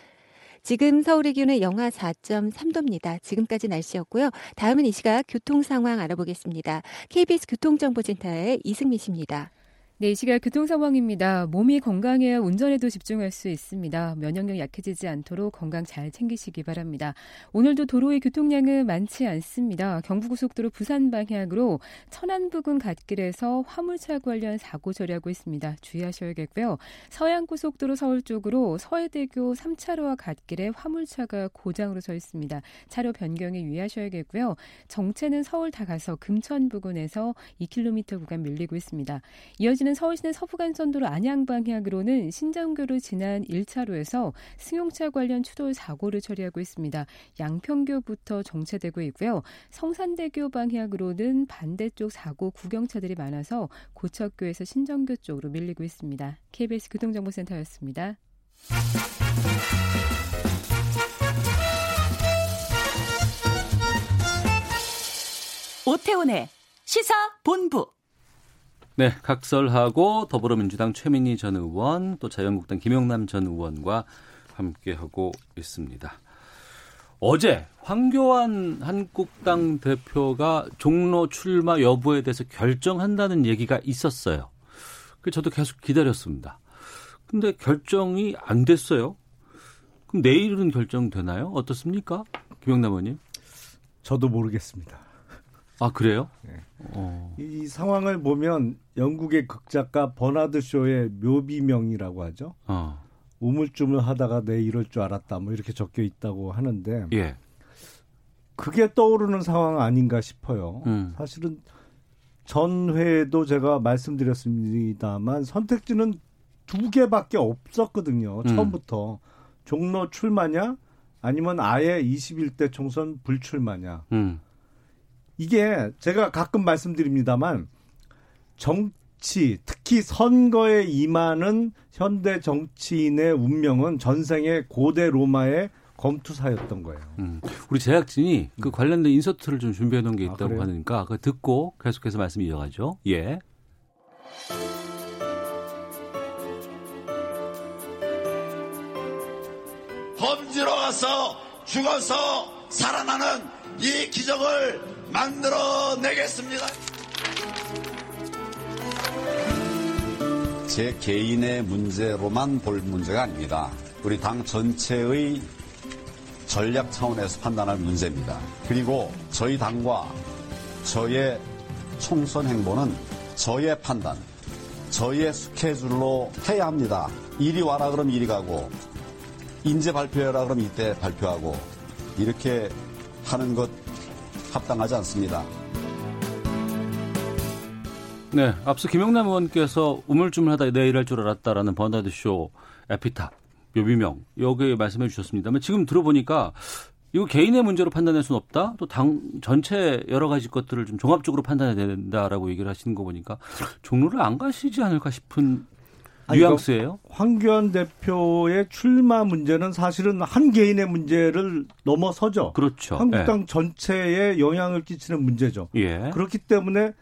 지금 서울의 기온은 영하 4.3도입니다. 지금까지 날씨였고요. 다음은 이 시각 교통 상황 알아보겠습니다. KBS 교통정보센터의 이승미 씨입니다. 네, 이 시각 교통 상황입니다. 몸이 건강해야 운전에도 집중할 수 있습니다. 면역력 약해지지 않도록 건강 잘 챙기시기 바랍니다. 오늘도 도로의 교통량은 많지 않습니다. 경부고속도로 부산 방향으로 천안 부근 갓길에서 화물차 관련 사고 처리하고 있습니다. 주의하셔야겠고요. 서양고속도로 서울 쪽으로 서해대교 3차로와 갓길에 화물차가 고장으로 서 있습니다. 차로 변경에 유의하셔야겠고요. 정체는 서울 다 가서 금천 부근에서 2km 구간 밀리고 있습니다. 이어지는 서울시내 서부간선도로 안양 방향으로는 신장교로 지난 1차로에서 승용차 관련 추돌 사고를 처리하고 있습니다. 양평교부터 정체되고 있고요. 성산대교 방향으로는 반대쪽 사고 구경차들이 많아서 고척교에서 신정교 쪽으로 밀리고 있습니다. KBS 교통정보센터였습니다. 오태훈의 시사 본부. 네, 각설하고 더불어민주당 최민희 전 의원 또 자유한국당 김영남 전 의원과 함께하고 있습니다. 어제 황교안 한국당 대표가 종로 출마 여부에 대해서 결정한다는 얘기가 있었어요. 그 저도 계속 기다렸습니다. 근데 결정이 안 됐어요. 그럼 내일은 결정되나요? 어떻습니까? 김영남 의원님? 저도 모르겠습니다. 아, 그래요? 네. 어. 이 상황을 보면 영국의 극작가 버나드 쇼의 묘비명이라고 하죠. 어. 우물쭈물 하다가 내 이럴 줄 알았다. 뭐 이렇게 적혀 있다고 하는데 예. 그게 떠오르는 상황 아닌가 싶어요. 음. 사실은 전 회에도 제가 말씀드렸습니다만 선택지는 두 개밖에 없었거든요. 음. 처음부터 종로 출마냐 아니면 아예 21대 총선 불출마냐. 음. 이게 제가 가끔 말씀드립니다만 정치 특히 선거에 임하는 현대 정치인의 운명은 전생의 고대 로마의 검투사였던 거예요. 음. 우리 제작진이 그 관련된 인서트를 좀 준비해 놓은 게 아, 있다고 그래요? 하니까 그거 듣고 계속해서 말씀 이어가죠. 예. 범죄로 가서 죽어서 살아나는 이 기적을 만들어내겠습니다. 제 개인의 문제로만 볼 문제가 아닙니다. 우리 당 전체의 전략 차원에서 판단할 문제입니다. 그리고 저희 당과 저의 총선 행보는 저의 판단, 저의 스케줄로 해야 합니다. 이리 와라 그럼 이리 가고, 인제 발표해라 그럼 이때 발표하고, 이렇게 하는 것 합당하지 않습니다. 네, 앞서 김영남 의원께서 우물쭈물하다 내일 할 줄 알았다라는 버나드 쇼 에피탑 묘비명 여기 말씀해 주셨습니다만 지금 들어보니까 이거 개인의 문제로 판단할 수는 없다. 또 당 전체 여러 가지 것들을 좀 종합적으로 판단해야 된다라고 얘기를 하시는 거 보니까 종로를 안 가시지 않을까 싶은 뉘앙스예요. 황교안 대표의 출마 문제는 사실은 한 개인의 문제를 넘어서죠. 그렇죠. 한국당 전체에 영향을 끼치는 문제죠. 예. 그렇기 때문에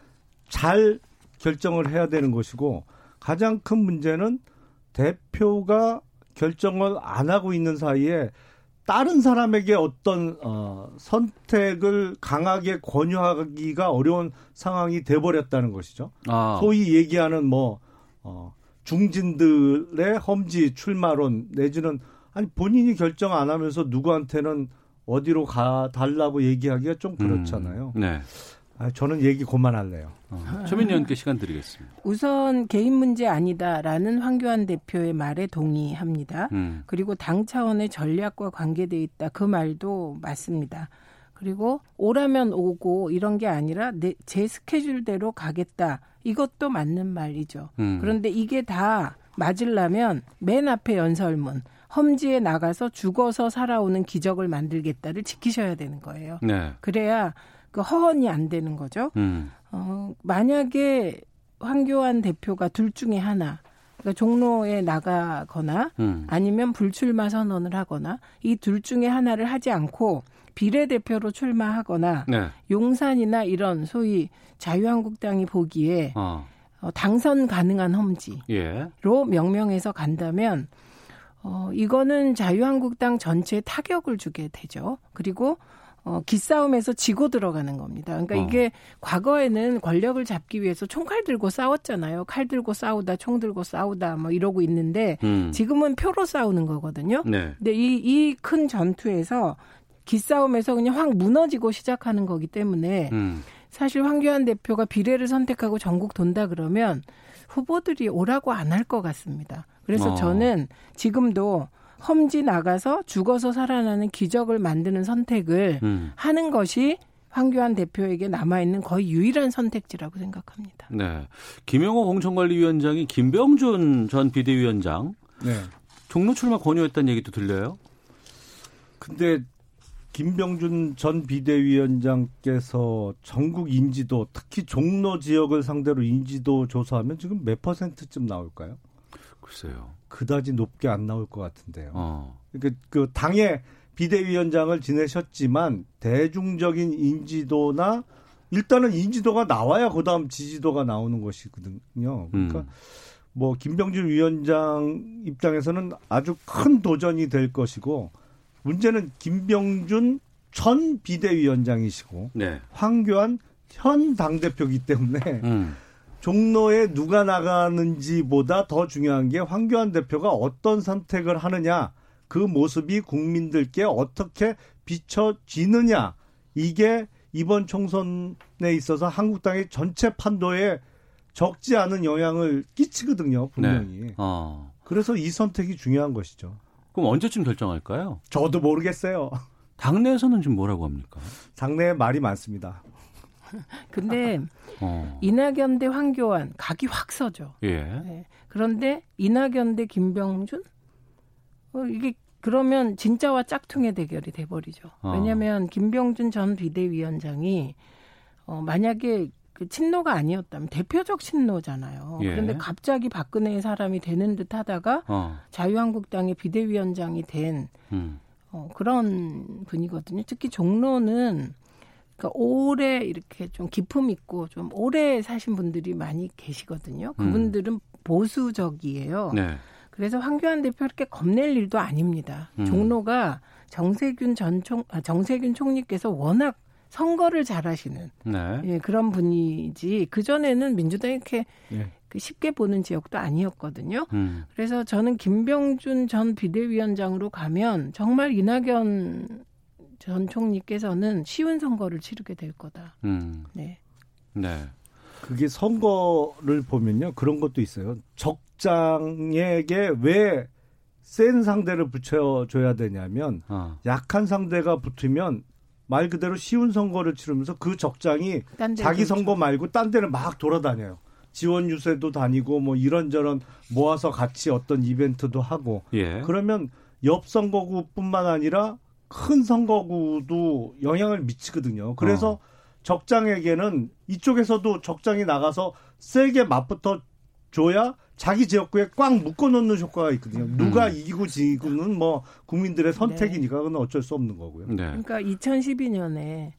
잘 결정을 해야 되는 것이고 가장 큰 문제는 대표가 결정을 안 하고 있는 사이에 다른 사람에게 어떤 어, 선택을 강하게 권유하기가 어려운 상황이 돼버렸다는 것이죠. 아. 소위 얘기하는 뭐 어, 중진들의 험지 출마론 내지는 아니 본인이 결정 안 하면서 누구한테는 어디로 가 달라고 얘기하기가 좀 그렇잖아요. 음, 네. 아, 저는 얘기 그만할래요. 어, 최민희 의원께 시간 드리겠습니다. 우선 개인 문제 아니다라는 황교안 대표의 말에 동의합니다. 음. 그리고 당 차원의 전략과 관계돼 있다 그 말도 맞습니다. 그리고 오라면 오고 이런 게 아니라 내, 제 스케줄대로 가겠다 이것도 맞는 말이죠. 음. 그런데 이게 다 맞으려면 맨 앞에 연설문 험지에 나가서 죽어서 살아오는 기적을 만들겠다를 지키셔야 되는 거예요. 네. 그래야 그 허언이 안 되는 거죠. 음. 어, 만약에 황교안 대표가 둘 중에 하나, 그러니까 종로에 나가거나 음. 아니면 불출마 선언을 하거나 이 둘 중에 하나를 하지 않고 비례대표로 출마하거나 네. 용산이나 이런 소위 자유한국당이 보기에 어. 어, 당선 가능한 험지로 예. 명명해서 간다면 어, 이거는 자유한국당 전체에 타격을 주게 되죠. 그리고 어, 기싸움에서 지고 들어가는 겁니다. 그러니까 어. 이게 과거에는 권력을 잡기 위해서 총칼 들고 싸웠잖아요. 칼 들고 싸우다, 총 들고 싸우다, 뭐 이러고 있는데 음. 지금은 표로 싸우는 거거든요. 네. 근데 이 이 큰 전투에서 기싸움에서 그냥 확 무너지고 시작하는 거기 때문에 음. 사실 황교안 대표가 비례를 선택하고 전국 돈다 그러면 후보들이 오라고 안 할 것 같습니다. 그래서 어. 저는 지금도 험지 나가서 죽어서 살아나는 기적을 만드는 선택을 음. 하는 것이 황교안 대표에게 남아있는 거의 유일한 선택지라고 생각합니다. 네. 김영호 공천관리위원장이 김병준 전 비대위원장 네. 종로 출마 권유했다는 얘기도 들려요. 근데 김병준 전 비대위원장께서 전국 인지도 특히 종로 지역을 상대로 인지도 조사하면 지금 몇 퍼센트쯤 나올까요? 글쎄요. 그다지 높게 안 나올 것 같은데요. 어. 그러니까 그 당의 비대위원장을 지내셨지만 대중적인 인지도나 일단은 인지도가 나와야 그다음 지지도가 나오는 것이거든요. 그러니까 음. 뭐 김병준 위원장 입장에서는 아주 큰 도전이 될 것이고 문제는 김병준 전 비대위원장이시고 네. 황교안 현 당대표이기 때문에 음. 종로에 누가 나가는지보다 더 중요한 게 황교안 대표가 어떤 선택을 하느냐 그 모습이 국민들께 어떻게 비춰지느냐 이게 이번 총선에 있어서 한국당의 전체 판도에 적지 않은 영향을 끼치거든요 분명히 네. 어. 그래서 이 선택이 중요한 것이죠 그럼 언제쯤 결정할까요? 저도 모르겠어요 당내에서는 지금 뭐라고 합니까? 당내에 말이 많습니다 근데 어. 이낙연 대 황교안 각이 확 서죠. 예. 네. 그런데 이낙연 대 김병준 어, 이게 그러면 진짜와 짝퉁의 대결이 돼버리죠. 어. 왜냐하면 김병준 전 비대위원장이 어, 만약에 그 친노가 아니었다면 대표적 친노잖아요. 예. 그런데 갑자기 박근혜의 사람이 되는 듯 하다가 어. 자유한국당의 비대위원장이 된 음. 어, 그런 분이거든요. 특히 종로는 그러니까 오래 이렇게 좀 기품 있고 좀 오래 사신 분들이 많이 계시거든요. 그분들은 보수적이에요. 네. 그래서 황교안 대표 이렇게 겁낼 일도 아닙니다. 음. 종로가 정세균 전 총, 아, 정세균 총리께서 워낙 선거를 잘하시는 네. 예, 그런 분이지 그 전에는 민주당이 이렇게 예. 그 쉽게 보는 지역도 아니었거든요. 음. 그래서 저는 김병준 전 비대위원장으로 가면 정말 이낙연 전 총리께서는 쉬운 선거를 치르게 될 거다. 음. 네. 네. 그게 선거를 보면요 그런 것도 있어요. 적장에게 왜 센 상대를 붙여줘야 되냐면 어. 약한 상대가 붙으면 말 그대로 쉬운 선거를 치르면서 그 적장이 자기. 선거 말고 딴 데를 막 돌아다녀요. 지원 유세도 다니고 뭐 이런저런 모아서 같이 어떤 이벤트도 하고 예. 그러면 옆 선거구뿐만 아니라 큰 선거구도 영향을 미치거든요. 그래서 어. 적장에게는 이쪽에서도 적장이 나가서 세게 맞붙어 줘야 자기 지역구에 꽉 묶어놓는 효과가 있거든요. 누가 음. 이기고 지고는 뭐 국민들의 선택이니까 그건 어쩔 수 없는 거고요. 네. 그러니까 2012년에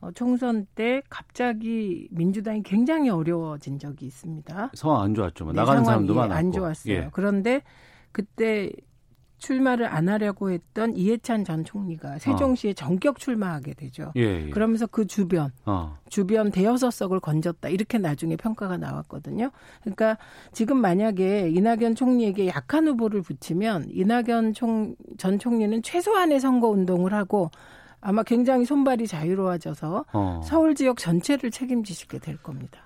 어, 총선 때 갑자기 민주당이 굉장히 어려워진 적이 있습니다. 상황 안 좋았죠. 뭐 네, 나가는 사람도 많았고. 안 좋았어요. 예. 그런데 그때 출마를 안 하려고 했던 이해찬 전 총리가 세종시에 전격 출마하게 되죠. 예, 예. 그러면서 그 주변 어. 주변 대여섯 석을 건졌다 이렇게 나중에 평가가 나왔거든요. 그러니까 지금 만약에 이낙연 총리에게 약한 후보를 붙이면 이낙연 총, 전 총리는 최소한의 선거 운동을 하고 아마 굉장히 손발이 자유로워져서 어. 서울 지역 전체를 책임지시게 될 겁니다.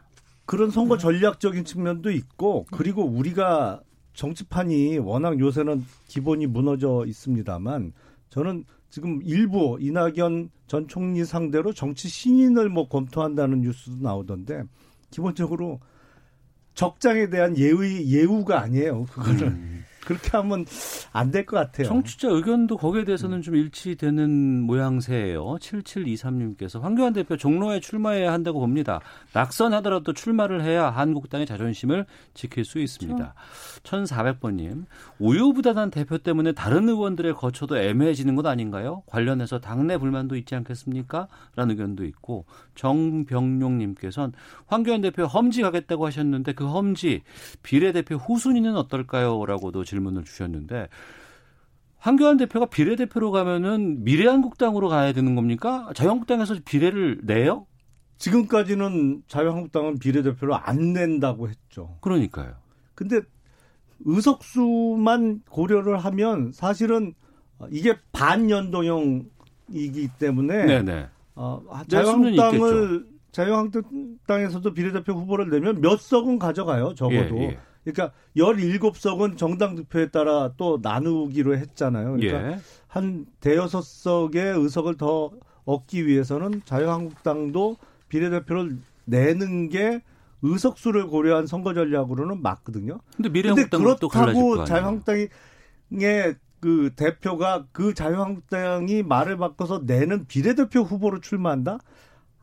그런 선거 전략적인 측면도 있고 그리고 우리가 정치판이 워낙 요새는 기본이 무너져 있습니다만 저는 지금 일부 이낙연 전 총리 상대로 정치 신인을 뭐 검토한다는 뉴스도 나오던데 기본적으로 적장에 대한 예의 예우가 아니에요. 그거를 그렇게 하면 안 될 것 같아요. 청취자 의견도 거기에 대해서는 좀 일치되는 모양새예요. 7723님께서 황교안 대표 종로에 출마해야 한다고 봅니다. 낙선하더라도 출마를 해야 한국당의 자존심을 지킬 수 있습니다. 1400번님, 우유부단한 대표 때문에 다른 의원들의 거처도 애매해지는 것 아닌가요? 관련해서 당내 불만도 있지 않겠습니까? 라는 의견도 있고 정병용님께서는 황교안 대표 험지 가겠다고 하셨는데 그 험지 비례대표 후순위는 어떨까요? 라고도 질문 을 주셨는데 황교안 대표가 비례대표로 가면은 미래한국당으로 가야 되는 겁니까? 자유한국당에서 비례를 내요? 지금까지는 자유한국당은 비례대표를 안 낸다고 했죠. 그러니까요. 근데 의석수만 고려를 하면 사실은 이게 반연동형이기 때문에 네네. 어, 낼 수는 자유한국당을 자유한국당에서도 비례대표 후보를 내면 몇 석은 가져가요, 적어도. 예, 예. 그러니까 17석은 정당 득표에 따라 또 나누기로 했잖아요. 그러니까 예. 한 대여섯 석의 의석을 더 얻기 위해서는 자유한국당도 비례대표를 내는 게 의석수를 고려한 선거 전략으로는 맞거든요. 근데 거 그렇다고. 자유한국당의 그 대표가 그 자유한국당이 말을 바꿔서 내는 비례대표 후보로 출마한다?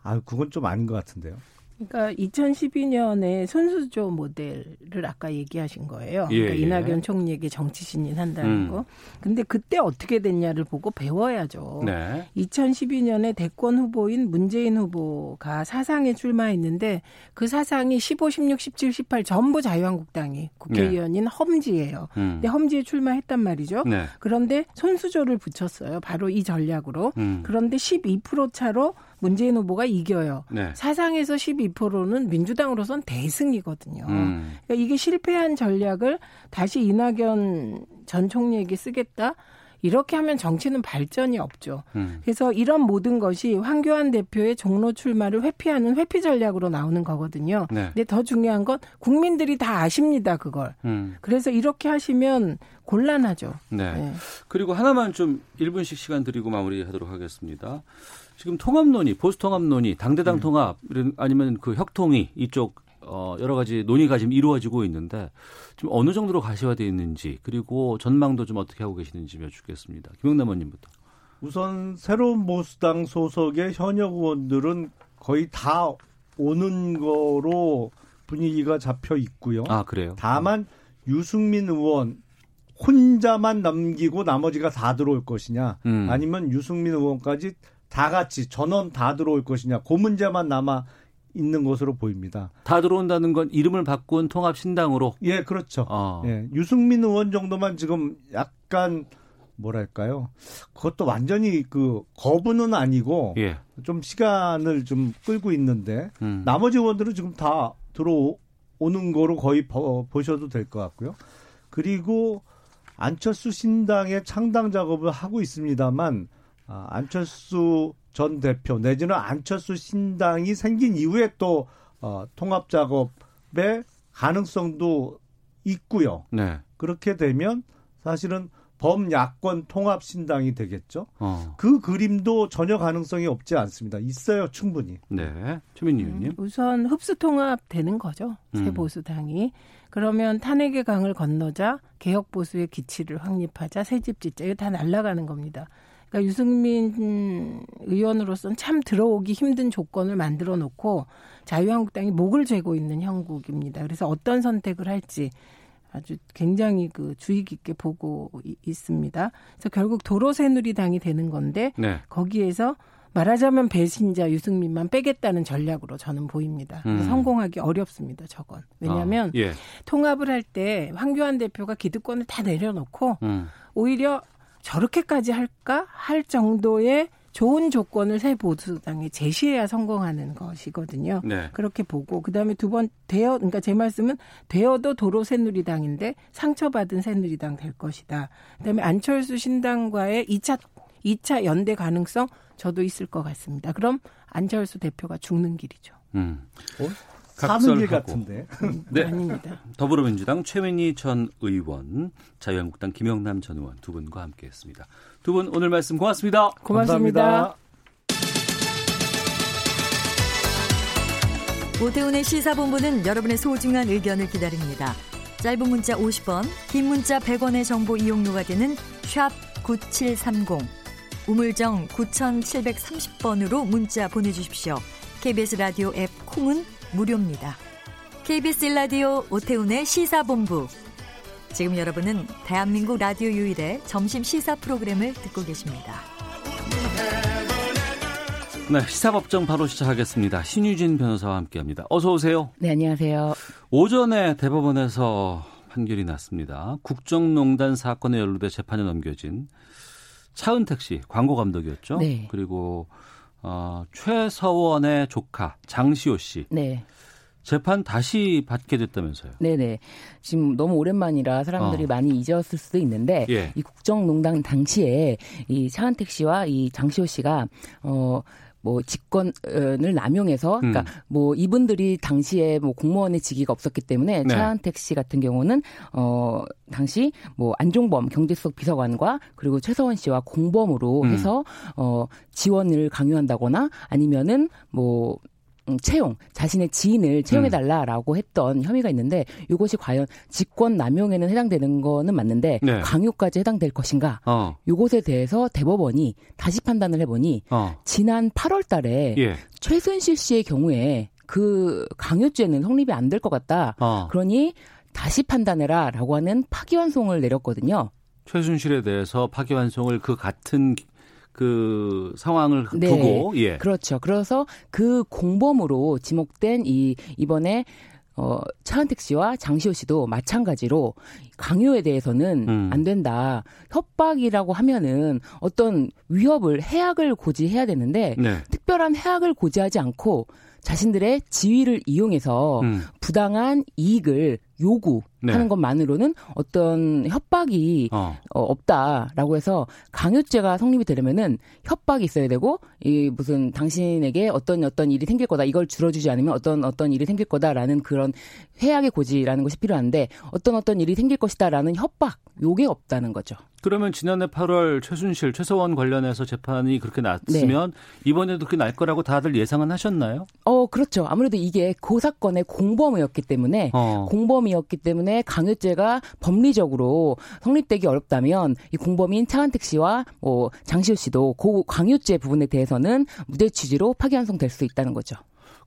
아, 그건 좀 아닌 것 같은데요. 그러니까 2012년에 손수조 모델을 아까 얘기하신 거예요. 예, 그러니까 예. 이낙연 총리에게 정치 신인 한다는 음. 거. 근데 그때 어떻게 됐냐를 보고 배워야죠. 네. 2012년에 대권 후보인 문재인 후보가 사상에 출마했는데 그 사상이 15, 16, 17, 18 전부 자유한국당이 국회의원인 험지예요. 네. 음. 근데 험지에 출마했단 말이죠. 네. 그런데 손수조를 붙였어요. 바로 이 전략으로. 음. 그런데 12% 차로 문재인 후보가 이겨요. 네. 사상에서 12%는 민주당으로선 대승이거든요. 음. 그러니까 이게 실패한 전략을 다시 이낙연 전 총리에게 쓰겠다? 이렇게 하면 정치는 발전이 없죠. 음. 그래서 이런 모든 것이 황교안 대표의 종로 출마를 회피하는 회피 전략으로 나오는 거거든요. 네. 근데 더 중요한 건 국민들이 다 아십니다, 그걸. 음. 그래서 이렇게 하시면 곤란하죠. 네. 네. 그리고 하나만 좀 1분씩 시간 드리고 마무리하도록 하겠습니다. 지금 통합 논의, 보수 통합 논의, 당대당 통합 이런- 아니면 그 혁통이 이쪽 어 여러 가지 논의가 지금 이루어지고 있는데 좀 어느 정도로 가시화되어 있는지 그리고 전망도 좀 어떻게 하고 계시는지 여쭙겠습니다. 김영남 의원님부터. 우선 새로운 보수당 소속의 현역 의원들은 거의 다 오는 거로 분위기가 잡혀 있고요. 아 그래요? 다만 유승민 의원 혼자만 남기고 나머지가 다 들어올 것이냐 음. 아니면 유승민 의원까지 다 같이 전원 다 들어올 것이냐 그 문제만 남아 있는 것으로 보입니다. 다 들어온다는 건 이름을 바꾼 통합 신당으로. 예, 그렇죠. 어. 예, 유승민 의원 정도만 지금 약간 뭐랄까요? 그것도 완전히 그 거부는 아니고 예. 좀 시간을 좀 끌고 있는데 음. 나머지 의원들은 지금 다 들어오는 거로 거의 보, 보셔도 될 것 같고요. 그리고 안철수 신당의 창당 작업을 하고 있습니다만 아, 안철수 전 대표 내지는 안철수 신당이 생긴 이후에 또 어, 통합 작업의 가능성도 있고요. 네. 그렇게 되면 사실은 범야권 통합 신당이 되겠죠. 어. 그 그림도 전혀 가능성이 없지 않습니다. 있어요, 충분히. 네. 최민희 의원님. 우선 흡수 통합 되는 거죠. 새 음. 보수당이. 그러면 탄핵의 강을 건너자 개혁 보수의 기치를 확립하자 새집 짓자 이거 다 날아가는 겁니다. 그러니까 유승민 의원으로서는 참 들어오기 힘든 조건을 만들어 놓고 자유한국당이 목을 죄고 있는 형국입니다. 그래서 어떤 선택을 할지 아주 굉장히 그 주의 깊게 보고 이- 있습니다. 그래서 결국 도로 새누리당이 되는 건데 네. 거기에서 말하자면 배신자 유승민만 빼겠다는 전략으로 저는 보입니다. 음. 성공하기 어렵습니다. 저건. 왜냐하면 아, 예. 통합을 할 때 황교안 대표가 기득권을 다 내려놓고 음. 오히려 저렇게까지 할까 할 정도의 좋은 조건을 새 보수당에 제시해야 성공하는 것이거든요. 네. 그렇게 보고 그다음에 두 번 되어 그러니까 제 말씀은 되어도 도로 새누리당인데 상처받은 새누리당 될 것이다. 그다음에 안철수 신당과의 2차 2차 연대 가능성 저도 있을 것 같습니다. 그럼 안철수 대표가 죽는 길이죠. 음. 길 각설하고. 같은데. 네. 아닙니다. 더불어민주당 최민희 전 의원, 자유한국당 김영남 전 의원 두 분과 함께했습니다. 두 분 오늘 말씀 고맙습니다. 고맙습니다. 오태훈의 시사본부는 여러분의 소중한 의견을 기다립니다. 짧은 문자 50원, 긴 문자 100원의 정보 이용료가 되는 샵 9730, 우물정 9730번으로 문자 보내주십시오. KBS 라디오 앱 콩은 무료입니다. KBS 라디오 오태훈의 시사본부. 지금 여러분은 대한민국 라디오 유일의 점심 시사 프로그램을 듣고 계십니다. 네, 시사법정 바로 시작하겠습니다. 신유진 변호사와 함께합니다. 어서 오세요. 네, 안녕하세요. 오전에 대법원에서 판결이 났습니다. 국정농단 사건에 연루돼 재판에 넘겨진 차은택 씨 광고 감독이었죠. 네. 그리고 어, 최서원의 조카 장시호 씨. 네. 재판 다시 받게 됐다면서요. 네네. 지금 너무 오랜만이라 사람들이 어. 많이 잊었을 수도 있는데 예. 이 국정농단 당시에 이 차은택 씨와 이 장시호 씨가 어. 뭐 직권을 남용해서 그러니까 음. 뭐 이분들이 당시에 뭐 공무원의 직위가 없었기 때문에 네. 차은택 씨 같은 경우는 어 당시 뭐 안종범 경제수석 비서관과 그리고 최서원 씨와 공범으로 음. 해서 어 지원을 강요한다거나 아니면은 뭐 음, 채용 자신의 지인을 채용해 달라라고 했던 혐의가 있는데 이것이 과연 직권 남용에는 해당되는 거는 맞는데 네. 강요까지 해당될 것인가? 어. 이것에 대해서 대법원이 다시 판단을 해보니 어. 지난 8월달에 예. 최순실 씨의 경우에 그 강요죄는 성립이 안 될 것 같다. 어. 그러니 다시 판단해라라고 하는 파기환송을 내렸거든요. 최순실에 대해서 파기환송을 그 같은 그 상황을 네. 두고 예. 그렇죠. 그래서 그 공범으로 지목된 이 이번에 어 차은택 씨와 장시호 씨도 마찬가지로 강요에 대해서는 음. 안 된다. 협박이라고 하면은 어떤 위협을 해악을 고지해야 되는데 네. 특별한 해악을 고지하지 않고 자신들의 지위를 이용해서 음. 부당한 이익을 요구하는 네. 것만으로는 어떤 협박이 어. 어, 없다라고 해서 강요죄가 성립이 되려면은 협박이 있어야 되고 이 무슨 당신에게 어떤 어떤 일이 생길 거다 이걸 줄여주지 않으면 어떤 어떤 일이 생길 거다라는 그런 해악의 고지라는 것이 필요한데 어떤 어떤 일이 생길 것이다라는 협박 요게 없다는 거죠. 그러면 지난해 8월 최순실, 최서원 관련해서 재판이 그렇게 났으면 이번에도 그렇게 날 거라고 다들 예상은 하셨나요? 어 그렇죠. 아무래도 이게 그 사건의 공범이었기 때문에 어. 공범 이었기 때문에 강요죄가 법리적으로 성립되기 어렵다면 이 공범인 차은택 씨와 뭐 장시호 씨도 그 강요죄 부분에 대해서는 무죄 취지로 파기환송될 수 있다는 거죠.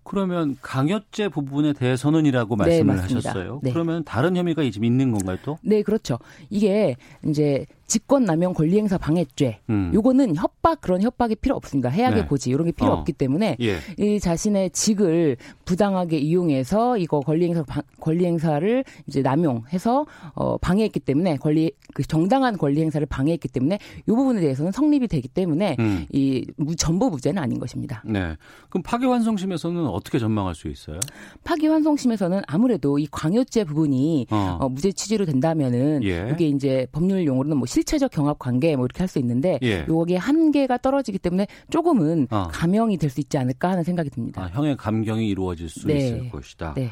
그러면 강요죄 부분에 대해서는이라고 네, 말씀을 맞습니다. 하셨어요. 네. 그러면 다른 혐의가 지금 있는 건가요 또? 네, 그렇죠. 이게 이제 직권남용 권리행사 방해죄. 음. 요거는 협박 그런 협박이 필요 없습니다. 해악의 네. 고지 이런 게 필요 어. 없기 때문에 예. 이 자신의 직을 부당하게 이용해서 이거 권리행사 방- 권리행사를 이제 남용해서 어 방해했기 때문에 권리 그 정당한 권리행사를 방해했기 때문에 이 부분에 대해서는 성립이 되기 때문에 음. 이 무- 전부 무죄는 아닌 것입니다. 네. 그럼 파기환송심에서는 어떻게 전망할 수 있어요? 파기환송심에서는 아무래도 이 광요죄 부분이 어. 어, 무죄 취지로 된다면은 예. 이게 이제 법률 용어로는 뭐 실체적 경합 관계 뭐 이렇게 할 수 있는데 예. 요게 한계가 떨어지기 때문에 조금은 어. 감형이 될 수 있지 않을까 하는 생각이 듭니다. 아, 형의 감경이 이루어질 수 네. 있을 것이다. 네.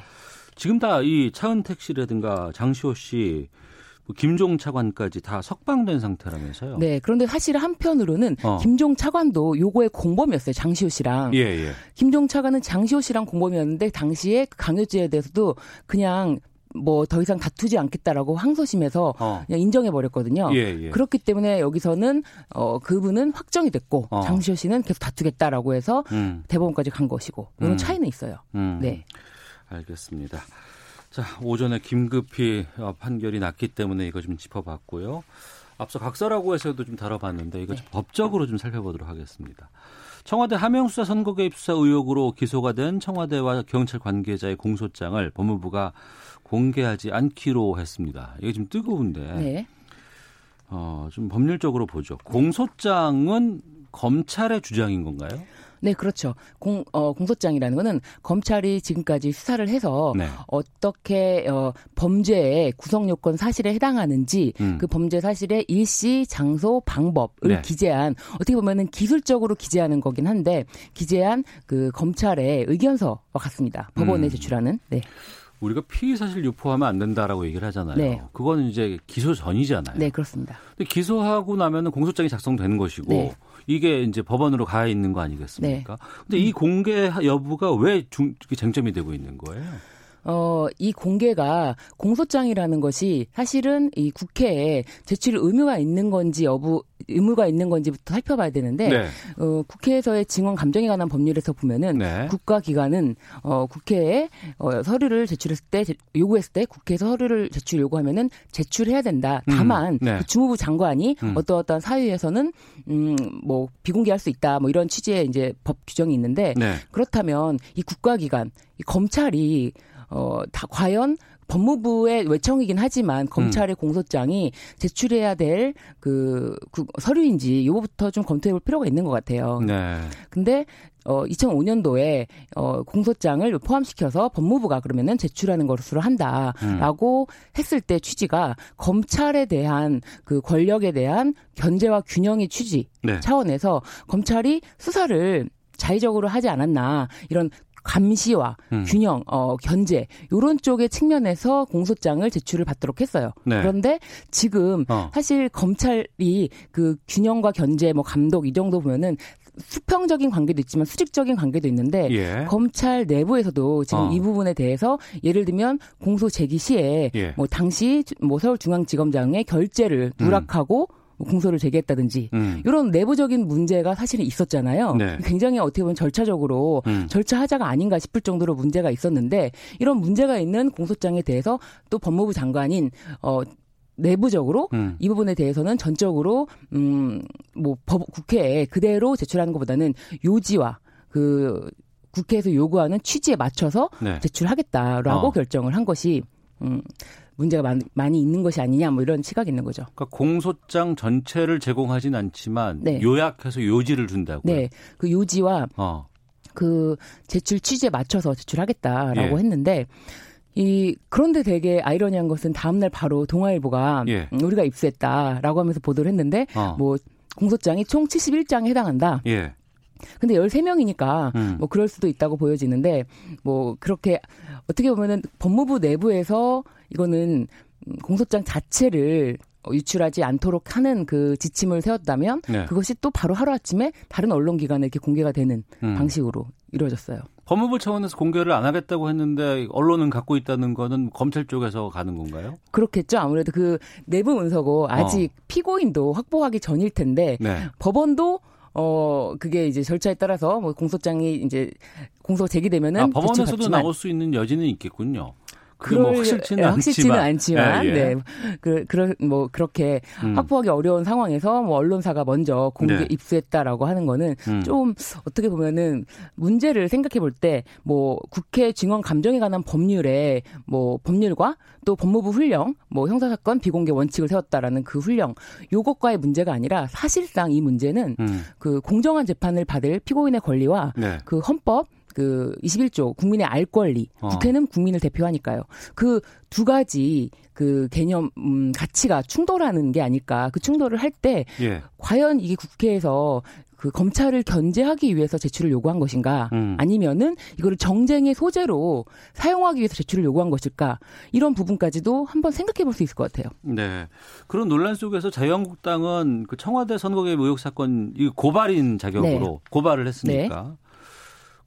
지금 다 이 차은택 씨라든가 장시호 씨, 뭐 김종 차관까지 다 석방된 상태라면서요? 네. 그런데 사실 한편으로는 어. 김종 차관도 요거의 공범이었어요. 장시호 씨랑. 예, 예. 김종 차관은 장시호 씨랑 공범이었는데 당시에 그 강요죄에 대해서도 그냥 뭐 더 이상 다투지 않겠다라고 항소심에서 어. 그냥 인정해 버렸거든요. 예, 예. 그렇기 때문에 여기서는 어 그분은 확정이 됐고 어. 장시호 씨는 계속 다투겠다라고 해서 음. 대법원까지 간 것이고 이런 음. 차이는 있어요. 음. 네. 알겠습니다. 자, 오전에 김급히 어, 판결이 났기 때문에 이거 좀 짚어봤고요. 앞서 각서라고해서도 좀 다뤄봤는데 이거 좀 법적으로 좀 살펴보도록 하겠습니다. 청와대 하명수사 선거 개입 수사 의혹으로 기소가 된 청와대와 경찰 관계자의 공소장을 법무부가 공개하지 않기로 했습니다. 이게 좀 뜨거운데 네. 어, 좀 법률적으로 보죠. 공소장은 검찰의 주장인 건가요? 네, 그렇죠. 공, 어, 공소장이라는 거는 검찰이 지금까지 수사를 해서 네. 어떻게 어, 범죄의 구성 요건 사실에 해당하는지 음. 그 범죄 사실의 일시, 장소, 방법을 네. 기재한 어떻게 보면은 기술적으로 기재하는 거긴 한데 기재한 그 검찰의 의견서와 같습니다. 법원에 음. 제출하는. 네. 우리가 피의 사실 유포하면 안 된다라고 얘기를 하잖아요. 네. 그거는 이제 기소 전이잖아요. 네, 그렇습니다. 근데 기소하고 나면은 공소장이 작성되는 것이고 네. 이게 이제 법원으로 가 있는 거 아니겠습니까? 근데 이 공개 여부가 왜 중, 쟁점이 되고 있는 거예요? 어, 이 공개가 공소장이라는 것이 사실은 이 국회에 제출 의무가 있는 건지 여부, 의무가 있는 건지부터 살펴봐야 되는데, 네. 어, 국회에서의 증언 감정에 관한 법률에서 보면은 네. 국가기관은 어, 국회에 어, 서류를 제출했을 때, 제- 요구했을 때 국회에서 서류를 제출 요구하면은 제출해야 된다. 음, 다만 네. 그 주무부 장관이 음. 어떠어떠한 사유에서는 음, 뭐 비공개할 수 있다. 뭐 이런 취지의 이제 법 규정이 있는데 네. 그렇다면 이 국가기관, 이 검찰이 어, 다 과연 법무부의 외청이긴 하지만 검찰의 공소장이 제출해야 될 그 서류인지 이거부터 좀 검토해 볼 필요가 있는 것 같아요. 네. 근데 어 2005년도에 어 공소장을 포함시켜서 법무부가 그러면은 제출하는 것으로 한다라고 음. 했을 때 취지가 검찰에 대한 그 권력에 대한 견제와 균형의 취지 네. 차원에서 검찰이 수사를 자의적으로 하지 않았나 이런 감시와 음. 균형, 어, 견제 요런 쪽의 측면에서 공소장을 제출을 받도록 했어요. 네. 그런데 지금 어. 사실 검찰이 그 균형과 견제, 뭐 감독 이 정도 보면은 수평적인 관계도 있지만 수직적인 관계도 있는데 예. 검찰 내부에서도 지금 어. 이 부분에 대해서 예를 들면 공소 제기 시에 예. 뭐 당시 뭐 서울중앙지검장의 결재를 음. 누락하고 음. 공소를 제기했다든지 음. 이런 내부적인 문제가 사실은 있었잖아요. 네. 굉장히 어떻게 보면 절차적으로 음. 절차 하자가 아닌가 싶을 정도로 문제가 있었는데 이런 문제가 있는 공소장에 대해서 또 법무부 장관인 어 내부적으로 음. 이 부분에 대해서는 전적으로 음뭐 국회에 그대로 제출하는 것보다는 요지와 그 국회에서 요구하는 취지에 맞춰서 네. 제출하겠다라고 어. 결정을 한 것이 음 문제가 많, 많이 있는 것이 아니냐 뭐 이런 시각이 있는 거죠. 그러니까 공소장 전체를 제공하진 않지만 네. 요약해서 요지를 준다고요. 네, 그 요지와 어. 그 제출 취지에 맞춰서 제출하겠다라고 예. 했는데 이 그런데 되게 아이러니한 것은 다음 날 바로 동아일보가 예. 우리가 입수했다라고 하면서 보도를 했는데 어. 뭐 공소장이 총 71장에 해당한다. 예. 근데 13명이니까 음. 뭐 그럴 수도 있다고 보여지는데 뭐 그렇게 어떻게 보면은 법무부 내부에서 이거는 공소장 자체를 유출하지 않도록 하는 그 지침을 세웠다면 네. 그것이 또 바로 하루아침에 다른 언론기관에 이렇게 공개가 되는 음. 방식으로 이루어졌어요. 법무부 차원에서 공개를 안 하겠다고 했는데 언론은 갖고 있다는 거는 검찰 쪽에서 가는 건가요? 그렇겠죠. 아무래도 그 내부 문서고 아직 어. 피고인도 확보하기 전일 텐데 네. 법원도 어 그게 이제 절차에 따라서 뭐 공소장이 이제 공소 제기되면은 아, 법원에서도 나올 수 있는 여지는 있겠군요. 그게 뭐 확실치는, 확실치는 않지만, 않지만 예, 예. 네. 그, 그런, 뭐, 그렇게 음. 확보하기 어려운 상황에서 뭐 언론사가 먼저 공개 네. 입수했다라고 하는 거는 음. 좀 어떻게 보면은 문제를 생각해 볼 때 뭐 국회 증언 감정에 관한 법률에 뭐 법률과 또 법무부 훈령, 뭐 형사 사건 비공개 원칙을 세웠다라는 그 훈령, 요것과의 문제가 아니라 사실상 이 문제는 음. 그 공정한 재판을 받을 피고인의 권리와 네. 그 헌법 그 21조 국민의 알 권리 어. 국회는 국민을 대표하니까요. 그 두 가지 그 개념 음, 가치가 충돌하는 게 아닐까. 그 충돌을 할때 예. 과연 이게 국회에서 그 검찰을 견제하기 위해서 제출을 요구한 것인가 음. 아니면은 이거를 정쟁의 소재로 사용하기 위해서 제출을 요구한 것일까 이런 부분까지도 한번 생각해 볼 수 있을 것 같아요. 네. 그런 논란 속에서 자유한국당은 그 청와대 선거개 의혹 사건 이 고발인 자격으로 네. 고발을 했으니까 네.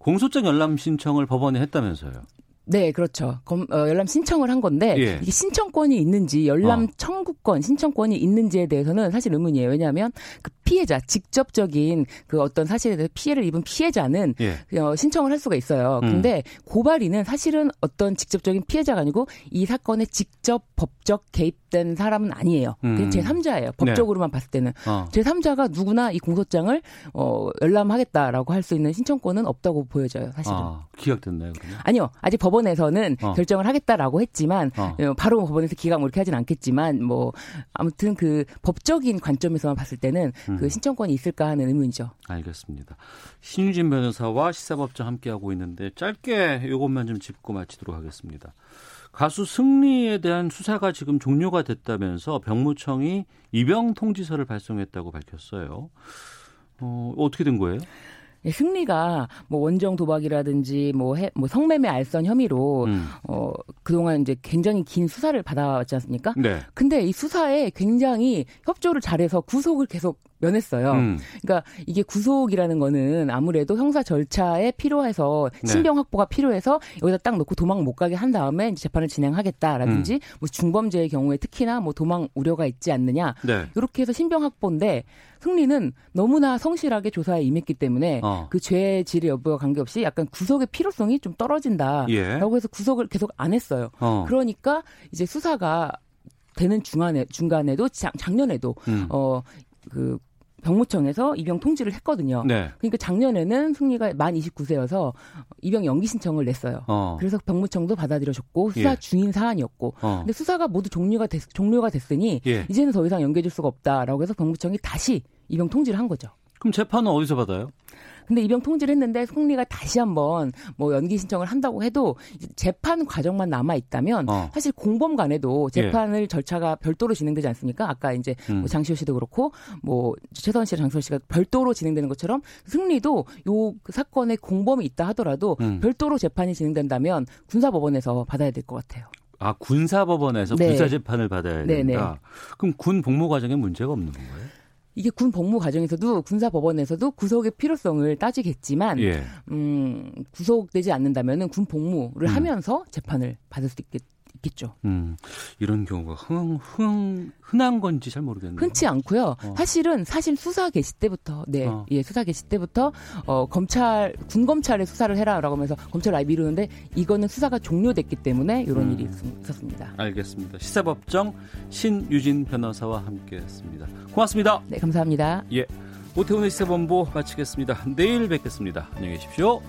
공소장 열람 신청을 법원에 했다면서요. 네, 그렇죠. 검, 어, 열람 신청을 한 건데 예. 이게 신청권이 있는지 열람 어. 청구권 신청권이 있는지에 대해서는 사실 의문이에요. 왜냐하면 그 피해자 직접적인 그 어떤 사실에 대해서 피해를 입은 피해자는 예. 어, 신청을 할 수가 있어요. 음. 근데 고발인은 사실은 어떤 직접적인 피해자가 아니고 이 사건에 직접 법적 개입된 사람은 아니에요. 음. 제 3자예요. 법적으로만 네. 봤을 때는 어. 제 3자가 누구나 이 공소장을 어, 열람하겠다라고 할 수 있는 신청권은 없다고 보여져요. 사실은. 아, 기각됐나요? 그러면? 아니요. 아직 법원에서는 어. 결정을 하겠다라고 했지만 어. 어 바로 법원에서 기각 뭐 이렇게 하진 않겠지만 뭐 아무튼 그 법적인 관점에서만 봤을 때는 음. 그 신청권이 있을까 하는 의문이죠. 알겠습니다. 신유진 변호사와 시사법정 함께하고 있는데 짧게 이것만 좀 짚고 마치도록 하겠습니다. 가수 승리에 대한 수사가 지금 종료가 됐다면서 병무청이 입영 통지서를 발송했다고 밝혔어요. 어, 어떻게 된 거예요? 예, 승리가 뭐 원정 도박이라든지 뭐, 해, 뭐 성매매 알선 혐의로 음. 어 그동안 이제 굉장히 긴 수사를 받아왔지 않습니까? 네. 근데 이 수사에 굉장히 협조를 잘해서 구속을 계속 면했어요. 음. 그러니까 이게 구속이라는 거는 아무래도 형사 절차에 필요해서 네. 신병 확보가 필요해서 여기다 딱 놓고 도망 못 가게 한 다음에 이제 재판을 진행하겠다라든지 음. 뭐 중범죄의 경우에 특히나 뭐 도망 우려가 있지 않느냐 네. 이렇게 해서 신병 확보인데 승리는 너무나 성실하게 조사에 임했기 때문에 어. 그 죄의 질의 여부와 관계없이 약간 구속의 필요성이 좀 떨어진다라고 예. 해서 구속을 계속 안 했어요. 어. 그러니까 이제 수사가 되는 중간에 중간에도 작, 작년에도 음. 어그 병무청에서 입영 통지를 했거든요. 네. 그러니까 작년에는 승리가 만 29세여서 입영 연기 신청을 냈어요. 어. 그래서 병무청도 받아들여줬고 수사 예. 중인 사안이었고 어. 근데 수사가 모두 종료가 됐, 종료가 됐으니 예. 이제는 더 이상 연계해줄 수가 없다라고 해서 병무청이 다시 입영 통지를 한 거죠. 그럼 재판은 어디서 받아요? 근데 입영 통지를 했는데 승리가 다시 한번 뭐 연기 신청을 한다고 해도 재판 과정만 남아 있다면 어. 사실 공범 간에도 재판을 절차가 별도로 진행되지 않습니까? 아까 이제 음. 뭐 장시호 씨도 그렇고 뭐 최선 씨랑 장선 씨가 별도로 진행되는 것처럼 승리도 요그 사건에 공범이 있다 하더라도 음. 별도로 재판이 진행된다면 군사법원에서 받아야 될 것 같아요. 아 군사법원에서 네. 군사 재판을 받아야 네, 된다. 그럼 군 복무 과정에 문제가 없는 건가요? 이게 군 복무 과정에서도 군사 법원에서도 구속의 필요성을 따지겠지만 예. 음, 구속되지 않는다면은 군 복무를 음. 하면서 재판을 받을 수 있겠, 있겠죠. 음, 이런 경우가 흔, 흔, 흔한 건지 잘 모르겠네요. 흔치 않고요. 어. 사실은 사실 수사 개시 때부터 네, 어. 예, 수사 개시 때부터 어, 검찰 군 검찰에 수사를 해라라고 하면서 검찰을 아예 미루는데 이거는 수사가 종료됐기 때문에 이런 음. 일이 있- 있었습니다. 알겠습니다. 시사법정 신유진 변호사와 함께했습니다. 고맙습니다. 네, 감사합니다. 예, 오태훈의 시사본부 마치겠습니다. 내일 뵙겠습니다. 안녕히 계십시오.